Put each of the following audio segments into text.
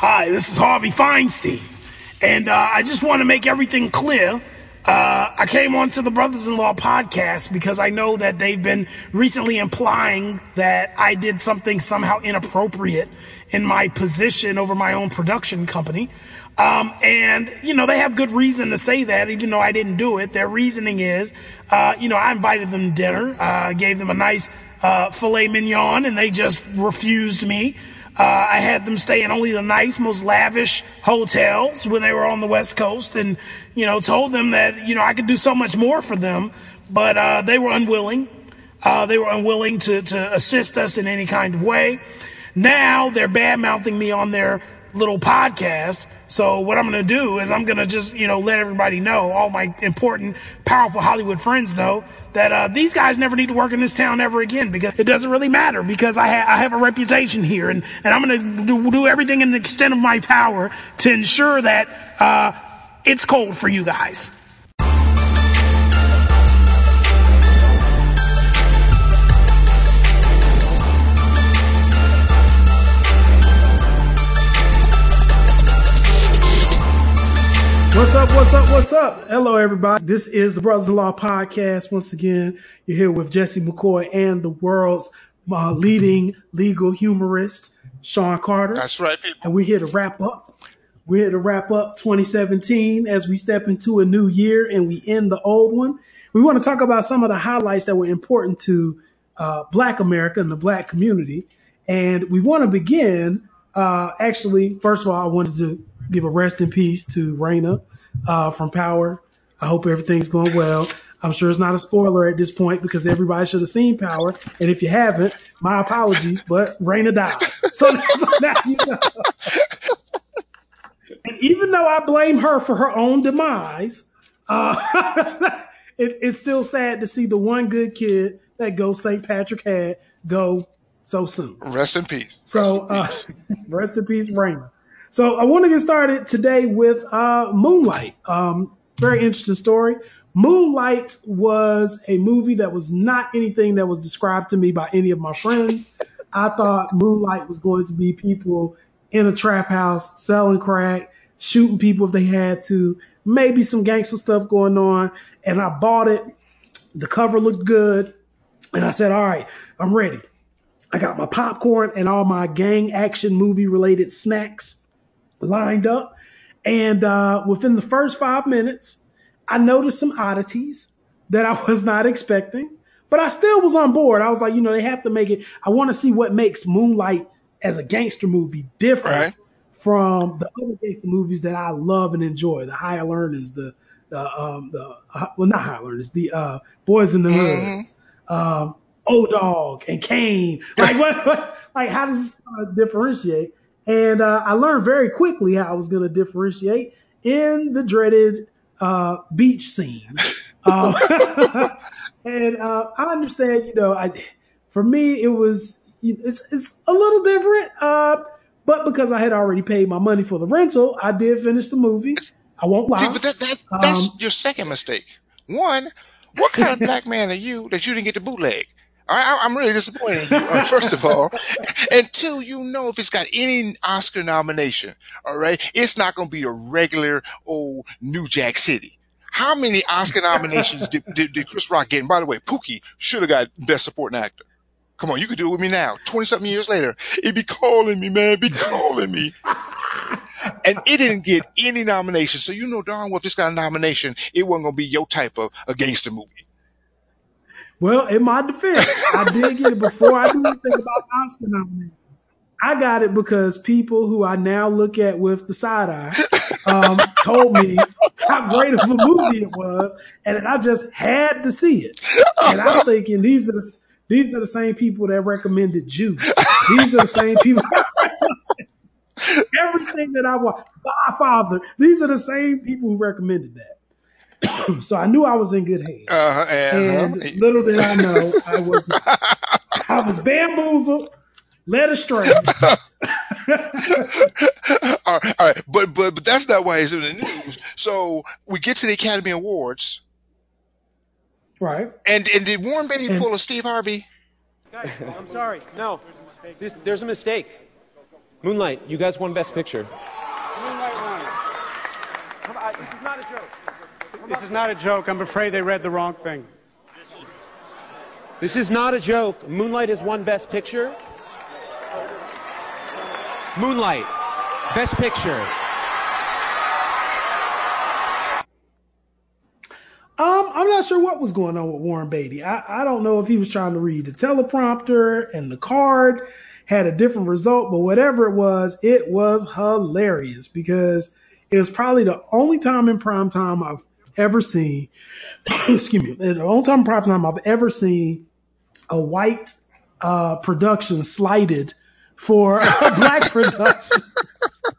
Hi, this is Harvey Feinstein. And uh, I just want to make everything clear. Uh, I came onto the Brothers in Law podcast because I know that they've been recently implying that I did something somehow inappropriate in my position over my own production company. Um, and, you know, they have good reason to say that, even though I didn't do it. Their reasoning is, uh, you know, I invited them to dinner, uh, gave them a nice uh, filet mignon, and they just refused me. Uh, I had them stay in only the nice, most lavish hotels when they were on the West Coast and, you know, told them that, you know, I could do so much more for them, but uh, they were unwilling. Uh, they were unwilling to, to assist us in any kind of way. Now they're bad mouthing me on their little podcast. So what I'm going to do is I'm going to just, you know, let everybody know, all my important, powerful Hollywood friends know that uh, these guys never need to work in this town ever again because it doesn't really matter because I, ha- I have a reputation here and, and I'm going to do, do everything in the extent of my power to ensure that uh, it's cold for you guys. What's up? What's up? What's up? Hello, everybody. This is the Brothers in Law podcast. Once again, you're here with Jesse McCoy and the world's uh, leading legal humorist, Sean Carter. That's right, people. And we're here to wrap up. We're here to wrap up 2017 as we step into a new year and we end the old one. We want to talk about some of the highlights that were important to uh, Black America and the Black community. And we want to begin. Uh, actually, first of all, I wanted to give a rest in peace to Raina uh, from Power. I hope everything's going well. I'm sure it's not a spoiler at this point because everybody should have seen Power. And if you haven't, my apologies, but Raina dies. So, so now you know. And even though I blame her for her own demise, uh, it, it's still sad to see the one good kid that Ghost St. Patrick had go so soon. Rest in peace. So, rest in peace, uh, rest in peace Raina. So I want to get started today with uh, Moonlight. Um, very interesting story. Moonlight was a movie that was not anything that was described to me by any of my friends. I thought Moonlight was going to be people in a trap house selling crack, shooting people if they had to, maybe some gangster stuff going on. And I bought it. The cover looked good. And I said, all right, I'm ready. I got my popcorn and all my gang action movie related snacks lined up. And uh, within the first five minutes, I noticed some oddities that I was not expecting, but I still was on board. I was like, you know, they have to make it. I want to see what makes Moonlight as a gangster movie different right. from the other gangster movies that I love and enjoy. The Higher Learners, the the um the uh, well not Higher Learners, the uh, Boys in the Hood, mm-hmm. um, O Dog and Caine. Like what, what? Like how does this differentiate? And uh, I learned very quickly how I was going to differentiate in the dreaded uh, beach scene. Um, and uh, I understand, you know, I for me it was it's, it's a little different, uh, but because I had already paid my money for the rental, I did finish the movie. I won't lie. See, but that, that, that's um, your second mistake. One, what kind of black man are you that you didn't get the bootleg? I, am really disappointed uh, first of all. Until you know if it's got any Oscar nomination, all right? It's not going to be a regular old New Jack City. How many Oscar nominations did, did, did, Chris Rock get? And by the way, Pookie should have got Best Supporting Actor. Come on, you could do it with me now. 20 something years later. It be calling me, man. Be calling me. and it didn't get any nomination. So you know darn well if it's got a nomination, it wasn't going to be your type of a gangster movie. Well, in my defense, I did get it before I knew anything about Oscar nomination. I got it because people who I now look at with the side eye um, told me how great of a movie it was, and I just had to see it. And I'm thinking these are the these are the same people that recommended Juice. These are the same people. Everything that I want, Godfather. These are the same people who recommended that. so I knew I was in good hands. Uh-huh, and uh-huh. little did I know, I was I was bamboozled, led astray. all, right, all right, but but but that's not why it's in the news. So we get to the Academy Awards, right? And and did Warren Beatty and, pull a Steve Harvey? Guys, I'm sorry. No, there's a mistake. This, there's a mistake. Moonlight, you guys won Best Picture. Moonlight won. This is not a joke. This is not a joke. I'm afraid they read the wrong thing. This is not a joke. Moonlight has won Best Picture. Moonlight, Best Picture. Um, I'm not sure what was going on with Warren Beatty. I, I don't know if he was trying to read the teleprompter and the card had a different result, but whatever it was, it was hilarious because it was probably the only time in prime time I've ever seen. excuse me, the only time prime time I've ever seen a white uh, production slighted for a black production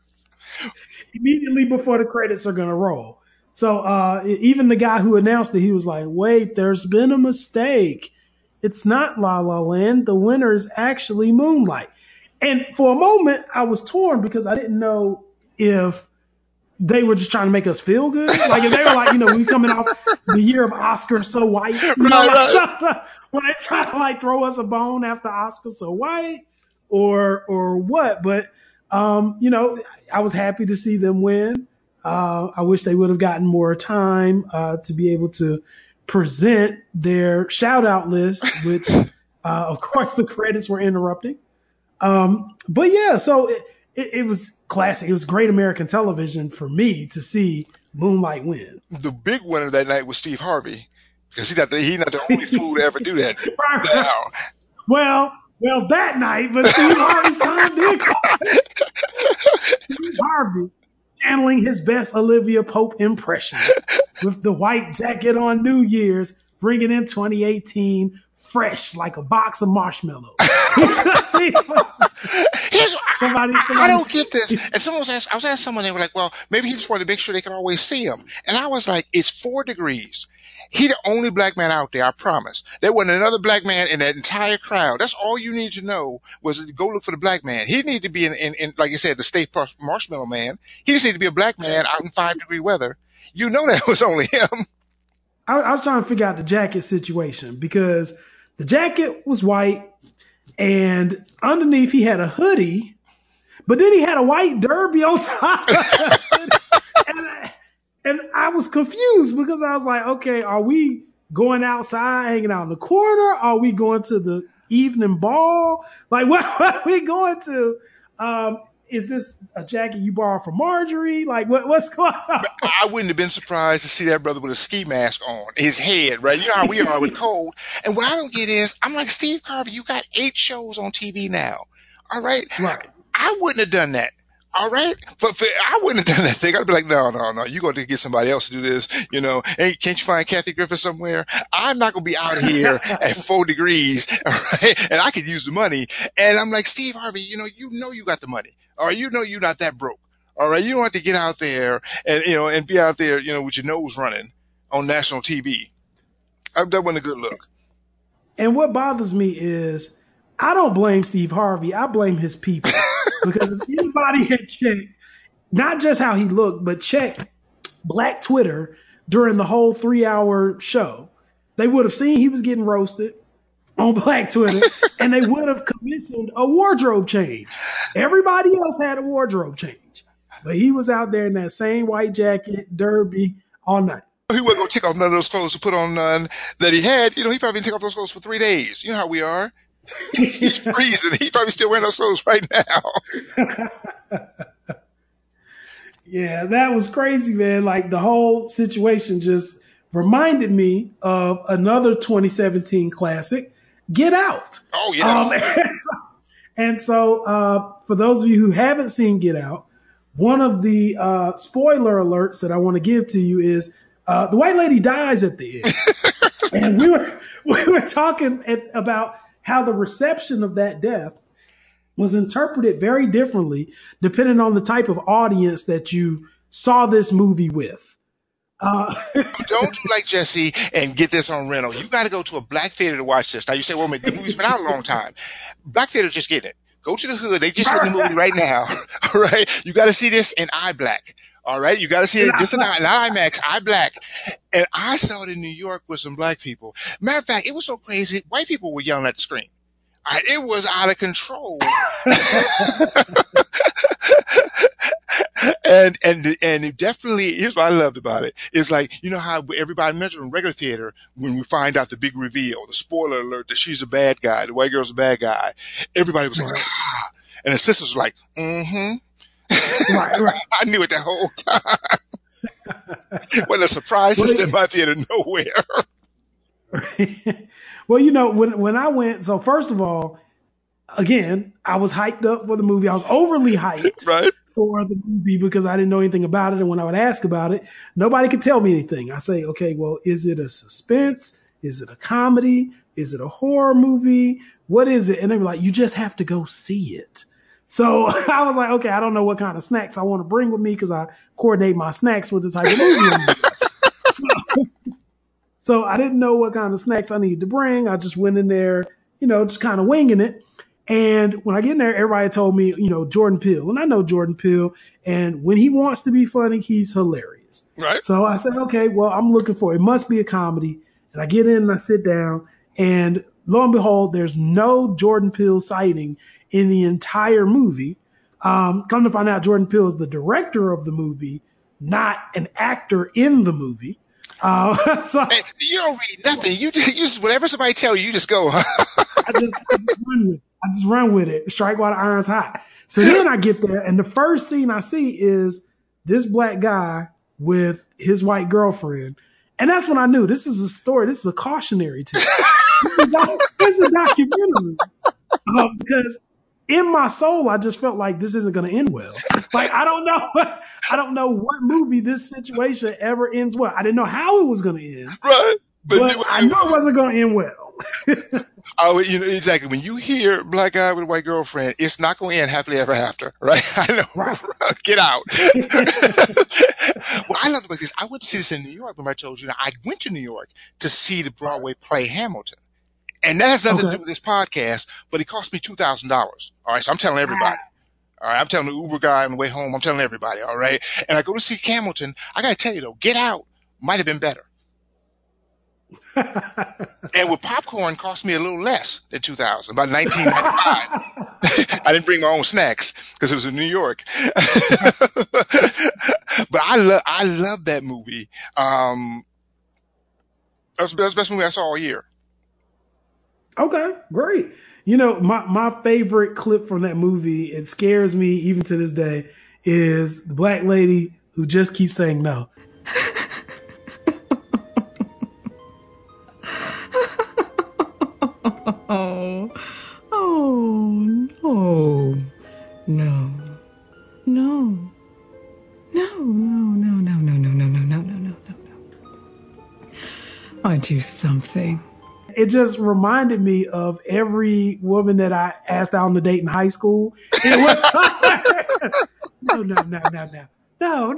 immediately before the credits are going to roll. So uh, even the guy who announced it, he was like, "Wait, there's been a mistake. It's not La La Land. The winner is actually Moonlight." And for a moment, I was torn because I didn't know if they were just trying to make us feel good. Like if they were like, you know, we coming off the year of Oscar so white, you know, right, like, right. when they try to like throw us a bone after Oscar so white, or or what. But um, you know, I was happy to see them win. Uh, I wish they would have gotten more time uh, to be able to present their shout out list, which, uh, of course, the credits were interrupting. Um, but yeah, so it, it, it, was classic. It was great American television for me to see Moonlight win. The big winner that night was Steve Harvey because he's not the, he's not the only fool to ever do that. now. Well, well, that night, but Steve Harvey's time did. Steve Harvey channeling his best Olivia Pope impression with the white jacket on New Year's, bringing in 2018 fresh like a box of marshmallows. Here's, somebody, somebody, I don't get this. And someone was asked, I was asking someone, they were like, well, maybe he just wanted to make sure they could always see him. And I was like, it's four degrees. He the only black man out there, I promise. There wasn't another black man in that entire crowd. That's all you need to know was to go look for the black man. He needed to be in, in, in like you said, the state marshmallow man. He just needed to be a black man out in five degree weather. You know that was only him. I, I was trying to figure out the jacket situation because the jacket was white and underneath he had a hoodie, but then he had a white derby on top. and, and I was confused because I was like, okay, are we going outside, hanging out in the corner? Are we going to the evening ball? Like, what, what are we going to? Um, is this a jacket you borrowed from Marjorie? Like, what, what's going on? I wouldn't have been surprised to see that brother with a ski mask on his head, right? You know how we are with cold. And what I don't get is, I'm like, Steve Harvey, you got eight shows on TV now. All right. Right. I wouldn't have done that. All right. But for, I wouldn't have done that thing. I'd be like, no, no, no. You're going to get somebody else to do this. You know, hey, can't you find Kathy Griffith somewhere? I'm not going to be out here at four degrees. All right. And I could use the money. And I'm like, Steve Harvey, you know, you know, you got the money. All right. You know, you're not that broke. All right. You don't have to get out there and, you know, and be out there, you know, with your nose running on national TV. I, uh, that wasn't a good look. And what bothers me is I don't blame Steve Harvey. I blame his people. because if anybody had checked not just how he looked, but checked Black Twitter during the whole three hour show, they would have seen he was getting roasted on Black Twitter and they would have commissioned a wardrobe change. Everybody else had a wardrobe change, but he was out there in that same white jacket, derby, all night. He wasn't going to take off none of those clothes to put on none that he had. You know, he probably didn't take off those clothes for three days. You know how we are. He's freezing. He's probably still wearing those clothes right now. yeah, that was crazy, man. Like the whole situation just reminded me of another 2017 classic, Get Out. Oh, yes. Um, and so, and so uh, for those of you who haven't seen Get Out, one of the uh, spoiler alerts that I want to give to you is uh, the white lady dies at the end. and we were we were talking at, about how the reception of that death was interpreted very differently depending on the type of audience that you saw this movie with. Uh, don't do like Jesse and get this on rental. You got to go to a black theater to watch this. Now you say, well, the movie's been out a long time. Black theater just get it. Go to the hood. They just get the movie right now. All right. You got to see this in eye black. All right. You got to see it just in not IMAX, eye black. And I saw it in New York with some black people. Matter of fact, it was so crazy. White people were yelling at the screen. I, it was out of control. and and and it definitely here's what I loved about it. It's like you know how everybody mentioned in regular theater when we find out the big reveal, the spoiler alert that she's a bad guy, the white girl's a bad guy. Everybody was like, ah, and the sisters were like, mm-hmm. Right, right. I knew it the whole time. when a surprise Well, it- in my theater nowhere. well, you know, when when I went, so first of all, again, I was hyped up for the movie. I was overly hyped right? for the movie because I didn't know anything about it. And when I would ask about it, nobody could tell me anything. I say, okay, well, is it a suspense? Is it a comedy? Is it a horror movie? What is it? And they were like, you just have to go see it. So I was like, okay, I don't know what kind of snacks I want to bring with me because I coordinate my snacks with the type of movie. So, so I didn't know what kind of snacks I needed to bring. I just went in there, you know, just kind of winging it. And when I get in there, everybody told me, you know, Jordan Peele. And I know Jordan Peele. And when he wants to be funny, he's hilarious. Right? So I said, okay, well, I'm looking for it. must be a comedy. And I get in and I sit down, and lo and behold, there's no Jordan Peele sighting in the entire movie. Um, come to find out, Jordan Peele is the director of the movie, not an actor in the movie. Uh, so Hey, you don't read nothing. You just, you just whatever somebody tell you, you just go. I just, I just run with it. I just run with it. Strike while the iron's hot. So then I get there, and the first scene I see is this black guy with his white girlfriend. And that's when I knew this is a story. This is a cautionary tale. this, is a this is a documentary. Uh, because in my soul, I just felt like this isn't going to end well. Like I don't know, I don't know what movie this situation ever ends well. I didn't know how it was going to end, right? but you- I know it wasn't going to end well. Oh, you know exactly. When you hear black guy with a white girlfriend, it's not going to end happily ever after, right? I know. Get out. well, I love about this. I went to see this in New York. Remember, I told you I went to New York to see the Broadway play Hamilton, and that has nothing to do with this podcast. But it cost me two thousand dollars. All right, so I'm telling everybody. All right, I'm telling the Uber guy on the way home. I'm telling everybody. All right, and I go to see Hamilton. I got to tell you though, Get Out might have been better. And with popcorn cost me a little less than 2000, about 1995. I didn't bring my own snacks because it was in New York. but I love, I love that movie. Um, that's, that's the best movie I saw all year. Okay, great. You know, my, my favorite clip from that movie, it scares me even to this day, is the black lady who just keeps saying no. Oh, oh, no, no, no, no, no, no, no, no, no, no, no, no, no, no, no. I do something. It just reminded me of every woman that I asked out on a date in high school. It was no, no, no, no, no, no, no.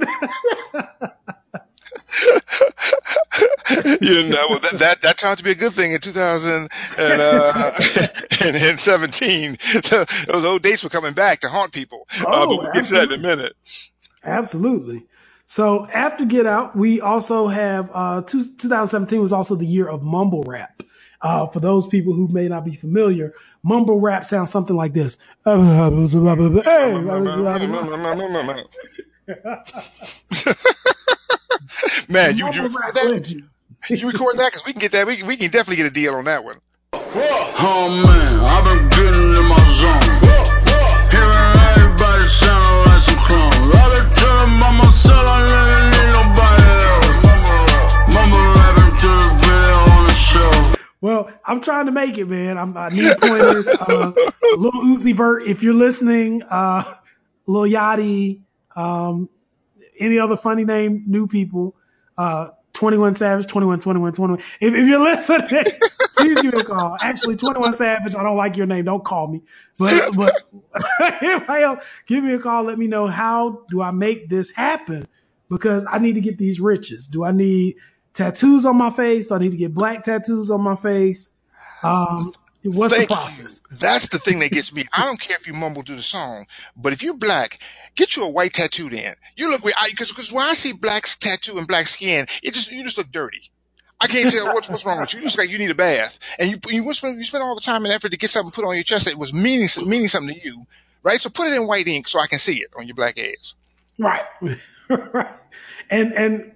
you know, that, that, that turned out to be a good thing in 2000 and, uh, and, and 17. Those old dates were coming back to haunt people. uh, Oh, but we'll get to that in a minute. Absolutely. So after Get Out, we also have uh, two, 2017 was also the year of mumble rap. Uh, for those people who may not be familiar, mumble rap sounds something like this. Man, you, you, Mumble record that? you record that? Cause we can get that. We, can- we can definitely get a deal on that one. Oh man, I've been getting in my zone. Well, I'm trying to make it, man. I'm, I need pointers. Uh, Lil Uzi Vert, if you're listening, uh, Lil Yachty, um, any other funny name, new people, uh, 21 Savage, 21, 21, 21. If, if you're listening, please give me a call. Actually, 21 Savage, I don't like your name. Don't call me. But, but anybody else, give me a call. Let me know how do I make this happen? Because I need to get these riches. Do I need tattoos on my face? Do I need to get black tattoos on my face? Um, what's Thank the process? you. That's the thing that gets me. I don't care if you mumble through the song, but if you're black, get you a white tattoo then. You look because because when I see black tattoo and black skin, it just you just look dirty. I can't tell what's, what's wrong with you. You just like you need a bath, and you you spend you spend all the time and effort to get something put on your chest that was meaning meaning something to you, right? So put it in white ink so I can see it on your black ass. Right, right. And and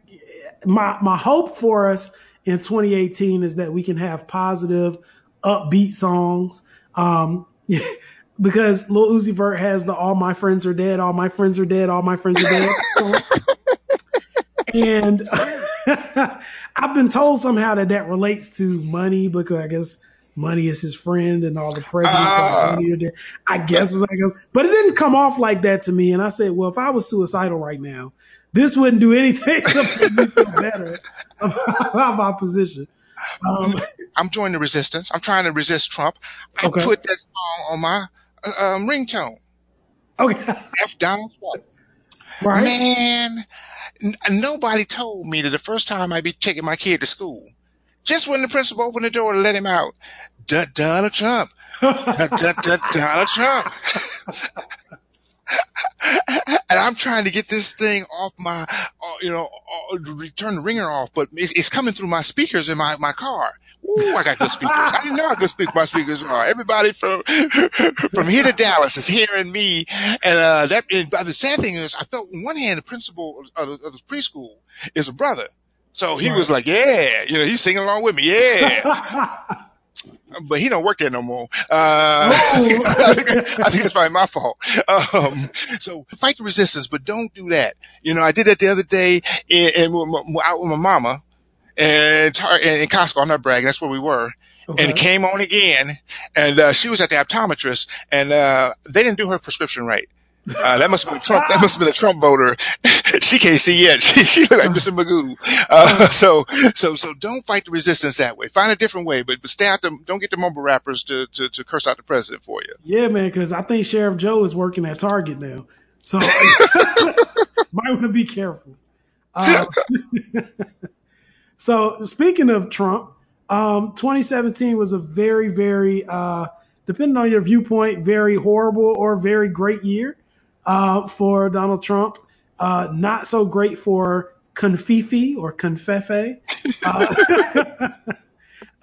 my my hope for us in 2018 is that we can have positive, upbeat songs. Um, because Lil Uzi Vert has the "All My Friends Are Dead," "All My Friends Are Dead," "All My Friends Are Dead." song. and I've been told somehow that that relates to money because I guess money is his friend and all the presidents Ah. are money are dead. I guess it's like, but it didn't come off like that to me. And I said, well, if I was suicidal right now, this wouldn't do anything to make me feel better about my position. Um, I'm joining the resistance. I'm trying to resist Trump. I Okay. put that song on my uh, um, ringtone. okay, F Donald Trump. right? Man, n- nobody told me that the first time I'd be taking my kid to school, just when the principal opened the door to let him out, "Duh, Donald Trump, duh, duh, Donald Trump. and I'm trying to get this thing off my, uh, you know, uh, return the ringer off, but it's, it's coming through my speakers in my, my car. Ooh, I got good speakers. I didn't know how good speak my speakers are. Everybody from from here to Dallas is hearing me, and uh, that. And but the sad thing is, I felt on one hand the principal of, of the preschool is a brother, so he was like, "Yeah," you know, he's singing along with me, "Yeah." but he don't work there no more. Uh, I, think, I think it's probably my fault. Um, so fight the resistance, but don't do that. You know, I did that the other day in, in, out with my mama and tar- in Costco. I'm not bragging. That's where we were. And it came on again, and uh, she was at the optometrist, and uh, they didn't do her prescription right. Uh, that must have been a Trump. That must have been a Trump voter. she can't see yet. She, she looked like Mr. Magoo. Uh, so, so, so don't fight the resistance that way. Find a different way, but, but stay out the, don't get the mumble rappers to, to, to curse out the president for you. Yeah, man, because I think Sheriff Joe is working at Target now. So might want to be careful. Uh, so speaking of Trump, um, 2017 was a very, very, uh, depending on your viewpoint, very horrible or very great year uh, for Donald Trump. Uh, not so great for Confifi or Confefe. Uh,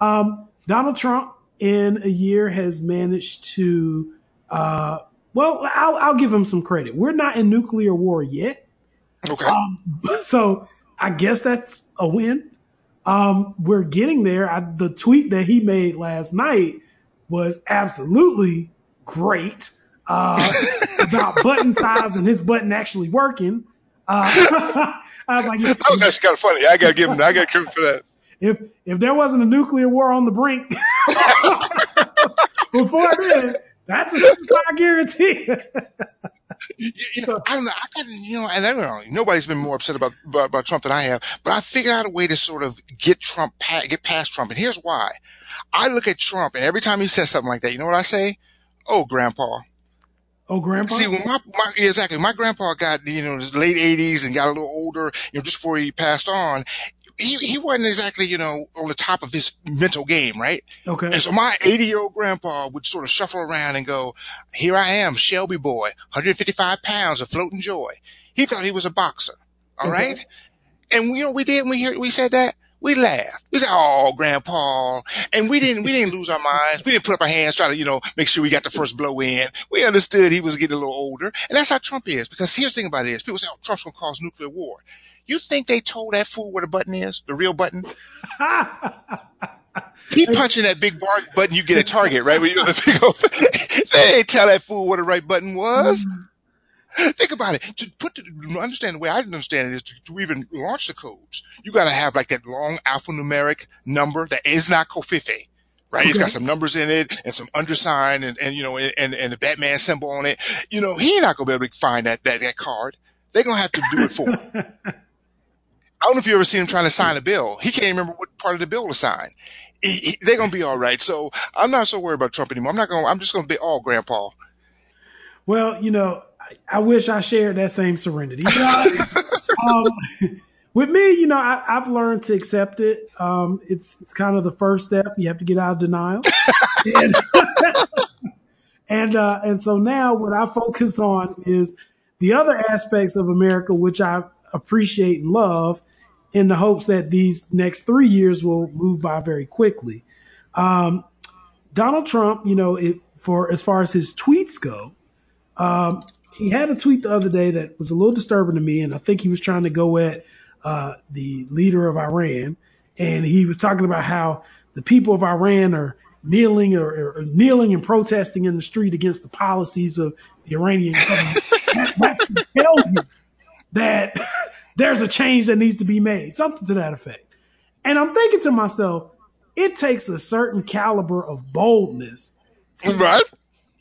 um, Donald Trump in a year has managed to, uh, well, I'll, I'll give him some credit. We're not in nuclear war yet. Okay. So I guess that's a win. Um, we're getting there. I, the tweet that he made last night was absolutely great uh, about button size and his button actually working. Uh, I was like, that was actually kind of funny. I gotta give him, I gotta give him for that. if if there wasn't a nuclear war on the brink before then, that's a surefire guarantee. You, you know, I don't know. I got you know, and I don't know. Nobody's been more upset about, about about Trump than I have. But I figured out a way to sort of get Trump, get past Trump. And here's why: I look at Trump, and every time he says something like that, you know what I say? Oh, Grandpa. Oh, Grandpa. See, when my, my yeah, exactly, my grandpa got you know his late eighties and got a little older, you know, just before he passed on. He he wasn't exactly you know on the top of his mental game, right? okay. And so my 80 year old grandpa would sort of shuffle around and go, here I am, Shelby boy, 155 pounds of floating joy. He thought he was a boxer. All Okay. right. And you know we did when we heard, we said that? We laughed. We said, oh, grandpa. And we didn't, we didn't lose our minds. We didn't put up our hands, try to, you know, make sure we got the first blow in. We understood he was getting a little older. And that's how Trump is. Because here's the thing about it is people say, oh, Trump's going to cause nuclear war. You think they told that fool what a button is? The real button? He punching that big bar button you get a Target, right? When you know the thing goes, they ain't tell that fool what the right button was. Mm-hmm. Think about it. To put the, understand the way I didn't understand it is to, to even launch the codes, you got to have like that long alphanumeric number that is not Kofife. Right? It's got some numbers in it and some undersign and, and you know, and, and the Batman symbol on it. You know, he ain't not going to be able to find that, that, that card. They're going to have to do it for him. I don't know if you ever seen him trying to sign a bill. He can't remember what part of the bill to sign. He, he, they're gonna be all right. So I'm not so worried about Trump anymore. I'm not gonna. I'm just gonna be all grandpa. Well, you know, I, wish I shared that same serenity. You know, um, with me, you know, I, I've learned to accept it. Um, it's it's kind of the first step. You have to get out of denial, and and, uh, and so now what I focus on is the other aspects of America, which I appreciate and love, in the hopes that these next three years will move by very quickly. Um, Donald Trump, you know, it, for as far as his tweets go, um, he had a tweet the other day that was a little disturbing to me, and I think he was trying to go at uh, the leader of Iran, and he was talking about how the people of Iran are kneeling or, or kneeling and protesting in the street against the policies of the Iranian government. that, that should tell you that there's a change that needs to be made, something to that effect. And I'm thinking to myself, it takes a certain caliber of boldness Right?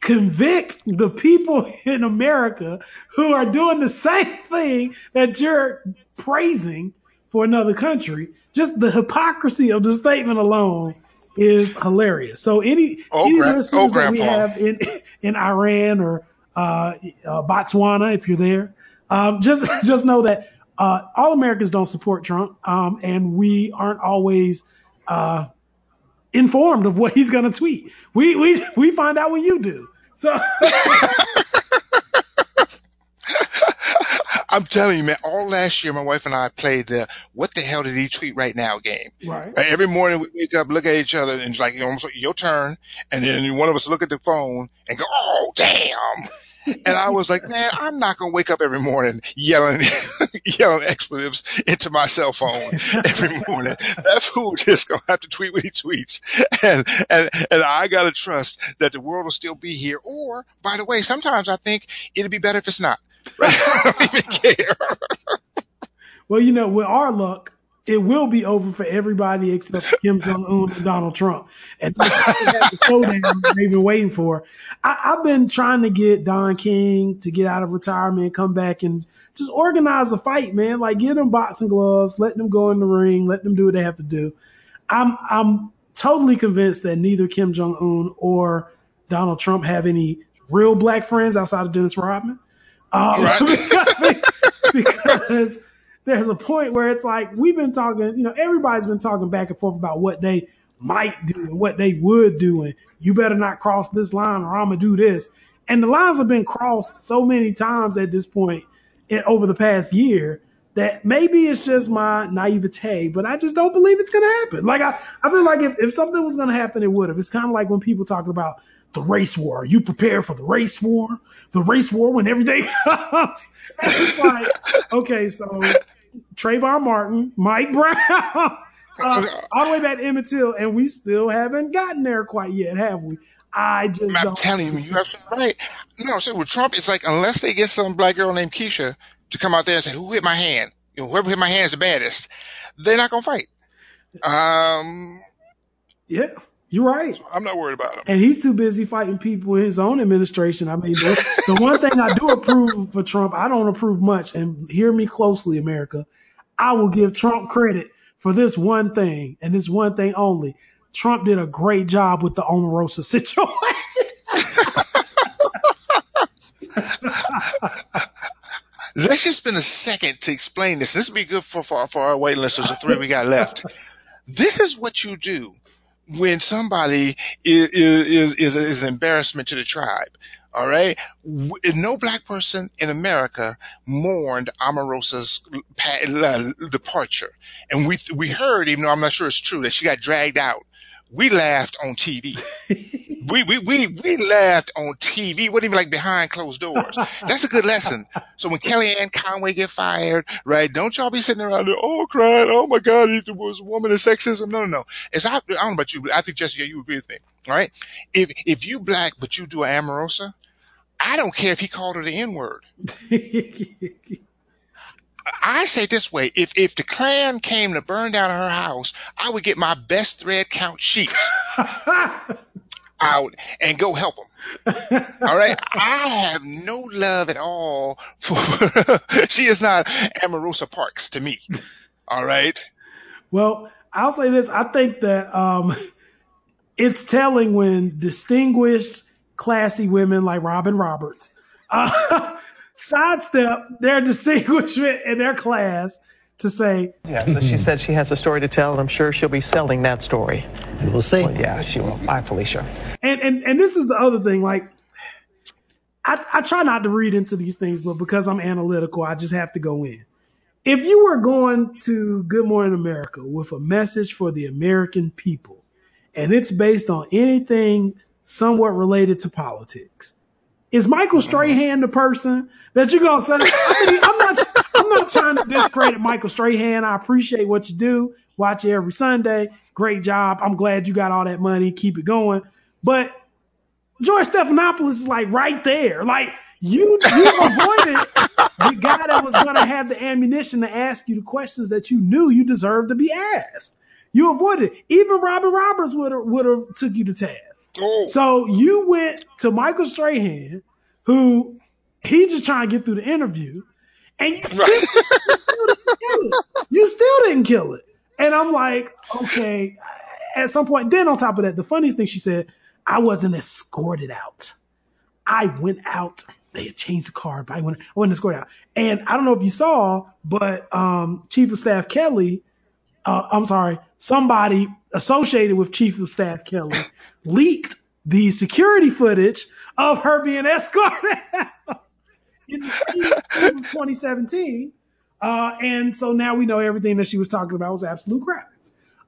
Convict the people in America who are doing the same thing that you're praising for another country. Just the hypocrisy of the statement alone is hilarious. So any Oh, any gra- listeners oh, that we have in in Iran or uh, uh, Botswana, if you're there, um, just just know that uh, all Americans don't support Trump, um, and we aren't always uh, informed of what he's going to tweet. We we we find out when you do. So I'm telling you, man, all last year, my wife and I played the what the hell did he tweet right now game. right. Right, Every morning we wake up, look at each other, and it's like, almost like your turn. And then one of us look at the phone and go, oh, damn. And I was like, man, I'm not going to wake up every morning yelling, yelling expletives into my cell phone every morning. That fool just going to have to tweet what he tweets. And, and, and I got to trust that the world will still be here. Or, by the way, sometimes I think it'd be better if it's not. Right? I don't even care. Well, you know, with our luck, it will be over for everybody except for Kim Jong Un and Donald Trump, and that's the showdown they've been waiting for. I, I've been trying to get Don King to get out of retirement, come back, and just organize a fight, man. Like get them boxing gloves, let them go in the ring, let them do what they have to do. I'm I'm totally convinced that neither Kim Jong Un or Donald Trump have any real black friends outside of Dennis Rodman. Um, because there's a point where it's like we've been talking, you know, everybody's been talking back and forth about what they might do and what they would do, and you better not cross this line or I'm gonna do this. And the lines have been crossed so many times at this point in, over the past year that maybe it's just my naivete, but I just don't believe it's gonna happen. Like I, I feel like if, if something was gonna happen, it would have. It's kind of like when people talk about the race war. Are you prepared for the race war? The race war when everything comes. It's like, okay, so Trayvon Martin, Mike Brown, uh, all the way back to Emmett Till, and we still haven't gotten there quite yet, have we? I just I'm don't. telling you, you're absolutely right. No, so with Trump, it's like unless they get some black girl named Keisha to come out there and say, "Who hit my hand?" You know, whoever hit my hand is the baddest. They're not gonna fight. Um, Yeah, you're right. I'm not worried about him. And he's too busy fighting people in his own administration. I mean, the, the one thing I do approve for Trump, I don't approve much. And hear me closely, America. I will give Trump credit for this one thing and this one thing only. Trump did a great job with the Omarosa situation. Let's just spend a second to explain this. This will be good for, for, for our white listeners, the three we got left. This is what you do when somebody is, is, is, is an embarrassment to the tribe. All right. No black person in America mourned uh, departure. And we, we heard, even though I'm not sure it's true, that she got dragged out. We laughed on TV. we, we, we, we laughed on TV. Wasn't even like behind closed doors. That's a good lesson. So when Kellyanne Conway get fired, right? Don't y'all be sitting around there, oh, crying. Oh my God, it was a woman and sexism. No, no, no. It's, I, I don't know about you, but I think Jessica, you agree with me. All right. If, if you black, but you do an Omarosa, I don't care if he called her the N word. I say this way: if if the Klan came to burn down her house, I would get my best thread count sheets out and go help them. All right, I have no love at all for. she is not Omarosa Parks to me. All right, Well, I'll say this. I think that um, it's telling when distinguished, classy women like Robin Roberts uh, sidestep their distinguishment in their class to say, Yeah, so she said she has a story to tell, and I'm sure she'll be selling that story. We'll see. Well, yeah, she will. Bye, Felicia. and and and this is the other thing. Like, I, I try not to read into these things, but because I'm analytical, I just have to go in. if you were going to Good Morning America with a message for the American people, and it's based on anything somewhat related to politics, is Michael Strahan the person that you're gonna say? I mean, I'm not. I'm not trying to discredit Michael Strahan. I appreciate what you do. Watch every Sunday. Great job. I'm glad you got all that money. Keep it going. But George Stephanopoulos is like right there. Like you, you avoided the guy that was going to have the ammunition to ask you the questions that you knew you deserved to be asked. You avoided it. Even Robin Roberts would have would have took you to task. Oh. So you went to Michael Strahan, who he just trying to get through the interview, and you still, you still didn't kill it. You still didn't kill it. And I'm like, okay. At some point, then on top of that, the funniest thing she said, I wasn't escorted out. I went out. They had changed the card, but I went, I wasn't escorted out. And I don't know if you saw, but um, Chief of Staff Kelly, uh, I'm sorry, somebody associated with Chief of Staff Kelly leaked the security footage of her being escorted out in the of 2017. Uh, and so now we know everything that she was talking about was absolute crap.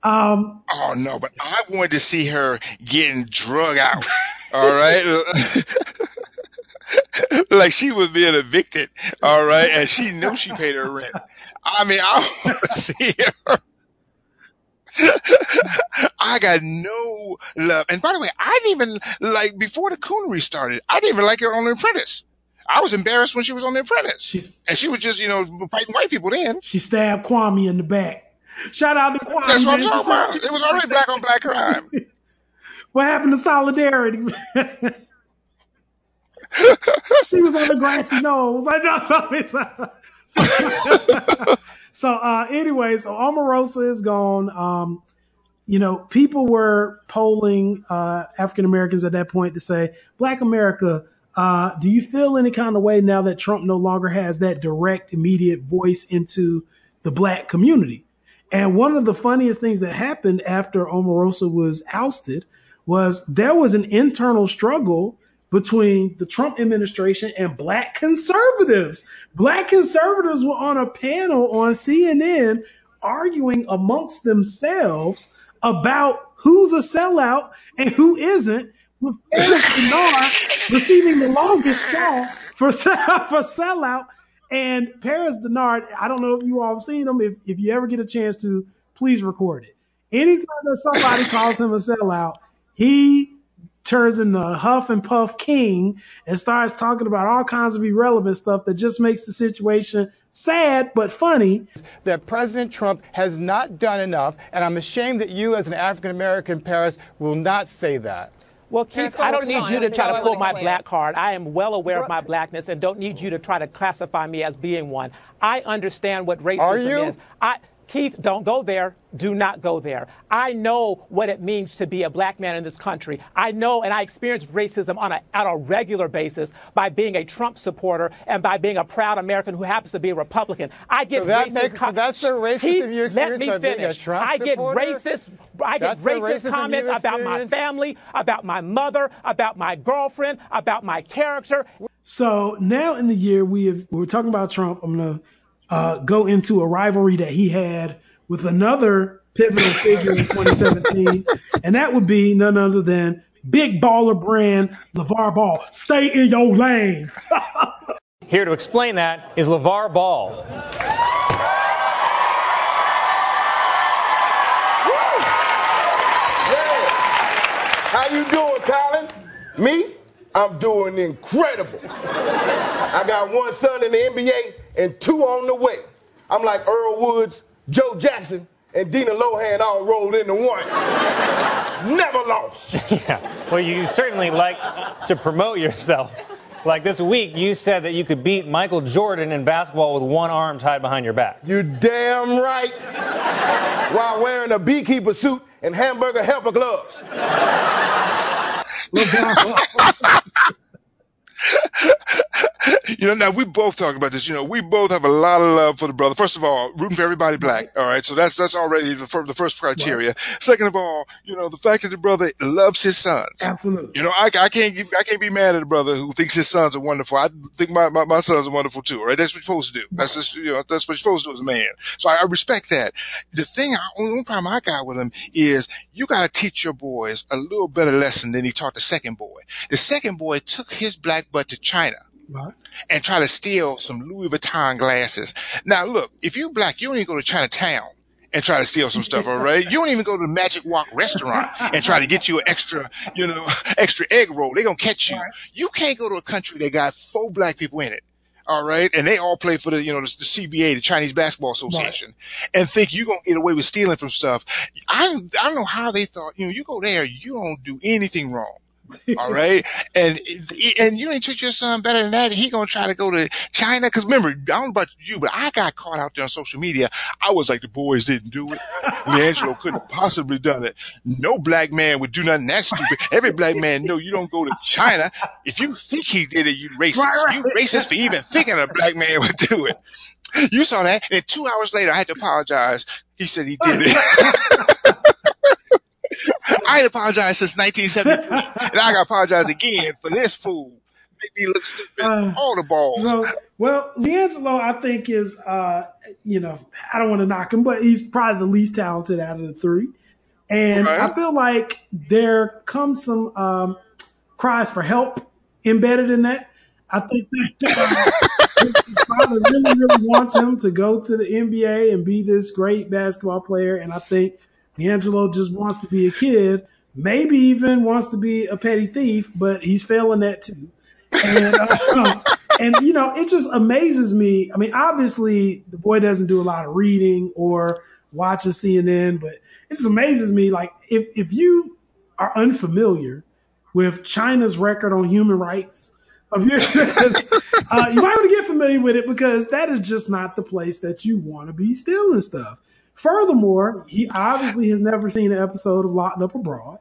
Um, Oh no, but I wanted to see her getting drug out. All right. like she was being evicted. All right. And she knew she paid her rent. I mean, I want to see her. I got no love. And by the way, I didn't even like before the coonery started. I didn't even like her on The Apprentice. I was embarrassed when she was on The Apprentice, She's- and she was just you know fighting white people then. she stabbed Kwame in the back. Shout out to Kwame. That's what I'm talking about. It was already black on black crime. What happened to solidarity? she was on the grassy knoll. Like, no, no, it's not. So, uh, anyway, so Omarosa is gone. Um, you know, people were polling uh, African Americans at that point to say, Black America, uh, do you feel any kind of way now that Trump no longer has that direct, immediate voice into the black community? And one of the funniest things that happened after Omarosa was ousted was there was an internal struggle between the Trump administration and black conservatives. Black conservatives were on a panel on CNN arguing amongst themselves about who's a sellout and who isn't, with receiving the longest straw for, for sellout. And Paris Dennard, I don't know if you all have seen him. If, if you ever get a chance to, please record it. Anytime that somebody calls him a sellout, he turns into a huff and puff king and starts talking about all kinds of irrelevant stuff that just makes the situation sad but funny. that President Trump has not done enough, and I'm ashamed that you, as an African American Paris, will not say that. Well, Keith, I don't need you to try to pull my black card. I am well aware of my blackness and don't need you to try to classify me as being one. I understand what racism Are you? is. I, Keith, don't go there. Do not go there. I know what it means to be a black man in this country. I know and I experience racism on a, on a regular basis by being a Trump supporter and by being a proud American who happens to be a Republican. I get So that racist. makes- so that's the racism Keith, you let experience me by being a finish. Trump I get supporter? racist. I get That's racist comments about my family, about my mother, about my girlfriend, about my character. So now in the year we have we're talking about Trump. I'm gonna uh, go into a rivalry that he had with another pivotal figure in 2017, and that would be none other than big baller brand LaVar Ball. Stay in your lane. Here to explain that is LaVar Ball. How you doing, Colin? Me? I'm doing incredible. I got one son in the NBA and two on the way. I'm like Earl Woods, Joe Jackson, and Dina Lohan all rolled into one. Never lost. Yeah. Well, you certainly like to promote yourself. Like this week, you said that you could beat Michael Jordan in basketball with one arm tied behind your back. You damn right. While wearing a beekeeper suit and hamburger helper gloves. You know, now we both talk about this. You know, we both have a lot of love for the brother. First of all, rooting for everybody black. All right, so that's that's already the first, the first criteria. Second of all, you know, the fact that the brother loves his sons. Absolutely. You know, I, I can't I can't be mad at a brother who thinks his sons are wonderful. I think my, my, my sons are wonderful too. All right, that's what you're supposed to do. That's just you know that's what you're supposed to do as a man. So I, I respect that. The thing, I, only problem I got with him is you got to teach your boys a little better lesson than he taught the second boy. The second boy took his black butt to China Right. and try to steal some Louis Vuitton glasses. Now, look, if you black, you don't even go to Chinatown and try to steal some stuff, all right? You don't even go to the Magic Wok restaurant and try to get you an extra, you know, extra egg roll. They're going to catch you. You can't go to a country that got four black people in it. All right. And they all play for the, you know, the, the CBA, the Chinese Basketball Association and think you're going to get away with stealing from stuff. I, I don't know how they thought, you know, you go there, you don't do anything wrong. All right. And, and you ain't treat your son better than that. He gonna try to go to China. Cause remember, I don't know about you, but I got caught out there on social media. I was like, the boys didn't do it. LiAngelo couldn't have possibly done it. No black man would do nothing that stupid. Every black man know you don't go to China. If you think he did it, you racist. Right, right. You racist for even thinking a black man would do it. You saw that. And two hours later, I had to apologize. He said he did it. I ain't apologized since 1973. and I got to apologize again for this fool. Make me look stupid. Uh, All the balls. So, well, LiAngelo, I think is, uh, you know, I don't want to knock him, but he's probably the least talented out of the three. And Okay. I feel like there comes some um, cries for help embedded in that. I think that uh, his father really, really wants him to go to the NBA and be this great basketball player. And I think D'Angelo just wants to be a kid, maybe even wants to be a petty thief, but he's failing that too. And, uh, and you know, it just amazes me. I mean, obviously, the boy doesn't do a lot of reading or watching CNN, but it just amazes me. Like, if if you are unfamiliar with China's record on human rights, uh, you might want to get familiar with it because that is just not the place that you want to be stealing stuff. Furthermore, he obviously has never seen an episode of Locked Up Abroad.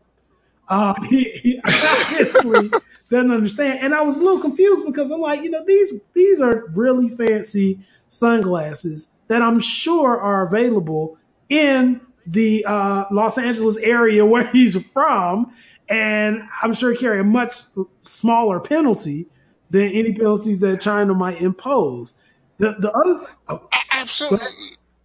Uh, he, he obviously doesn't understand, and I was a little confused because I'm like, you know, these these are really fancy sunglasses that I'm sure are available in the uh, Los Angeles area where he's from, and I'm sure carry a much smaller penalty than any penalties that China might impose. The the other oh, Absolutely.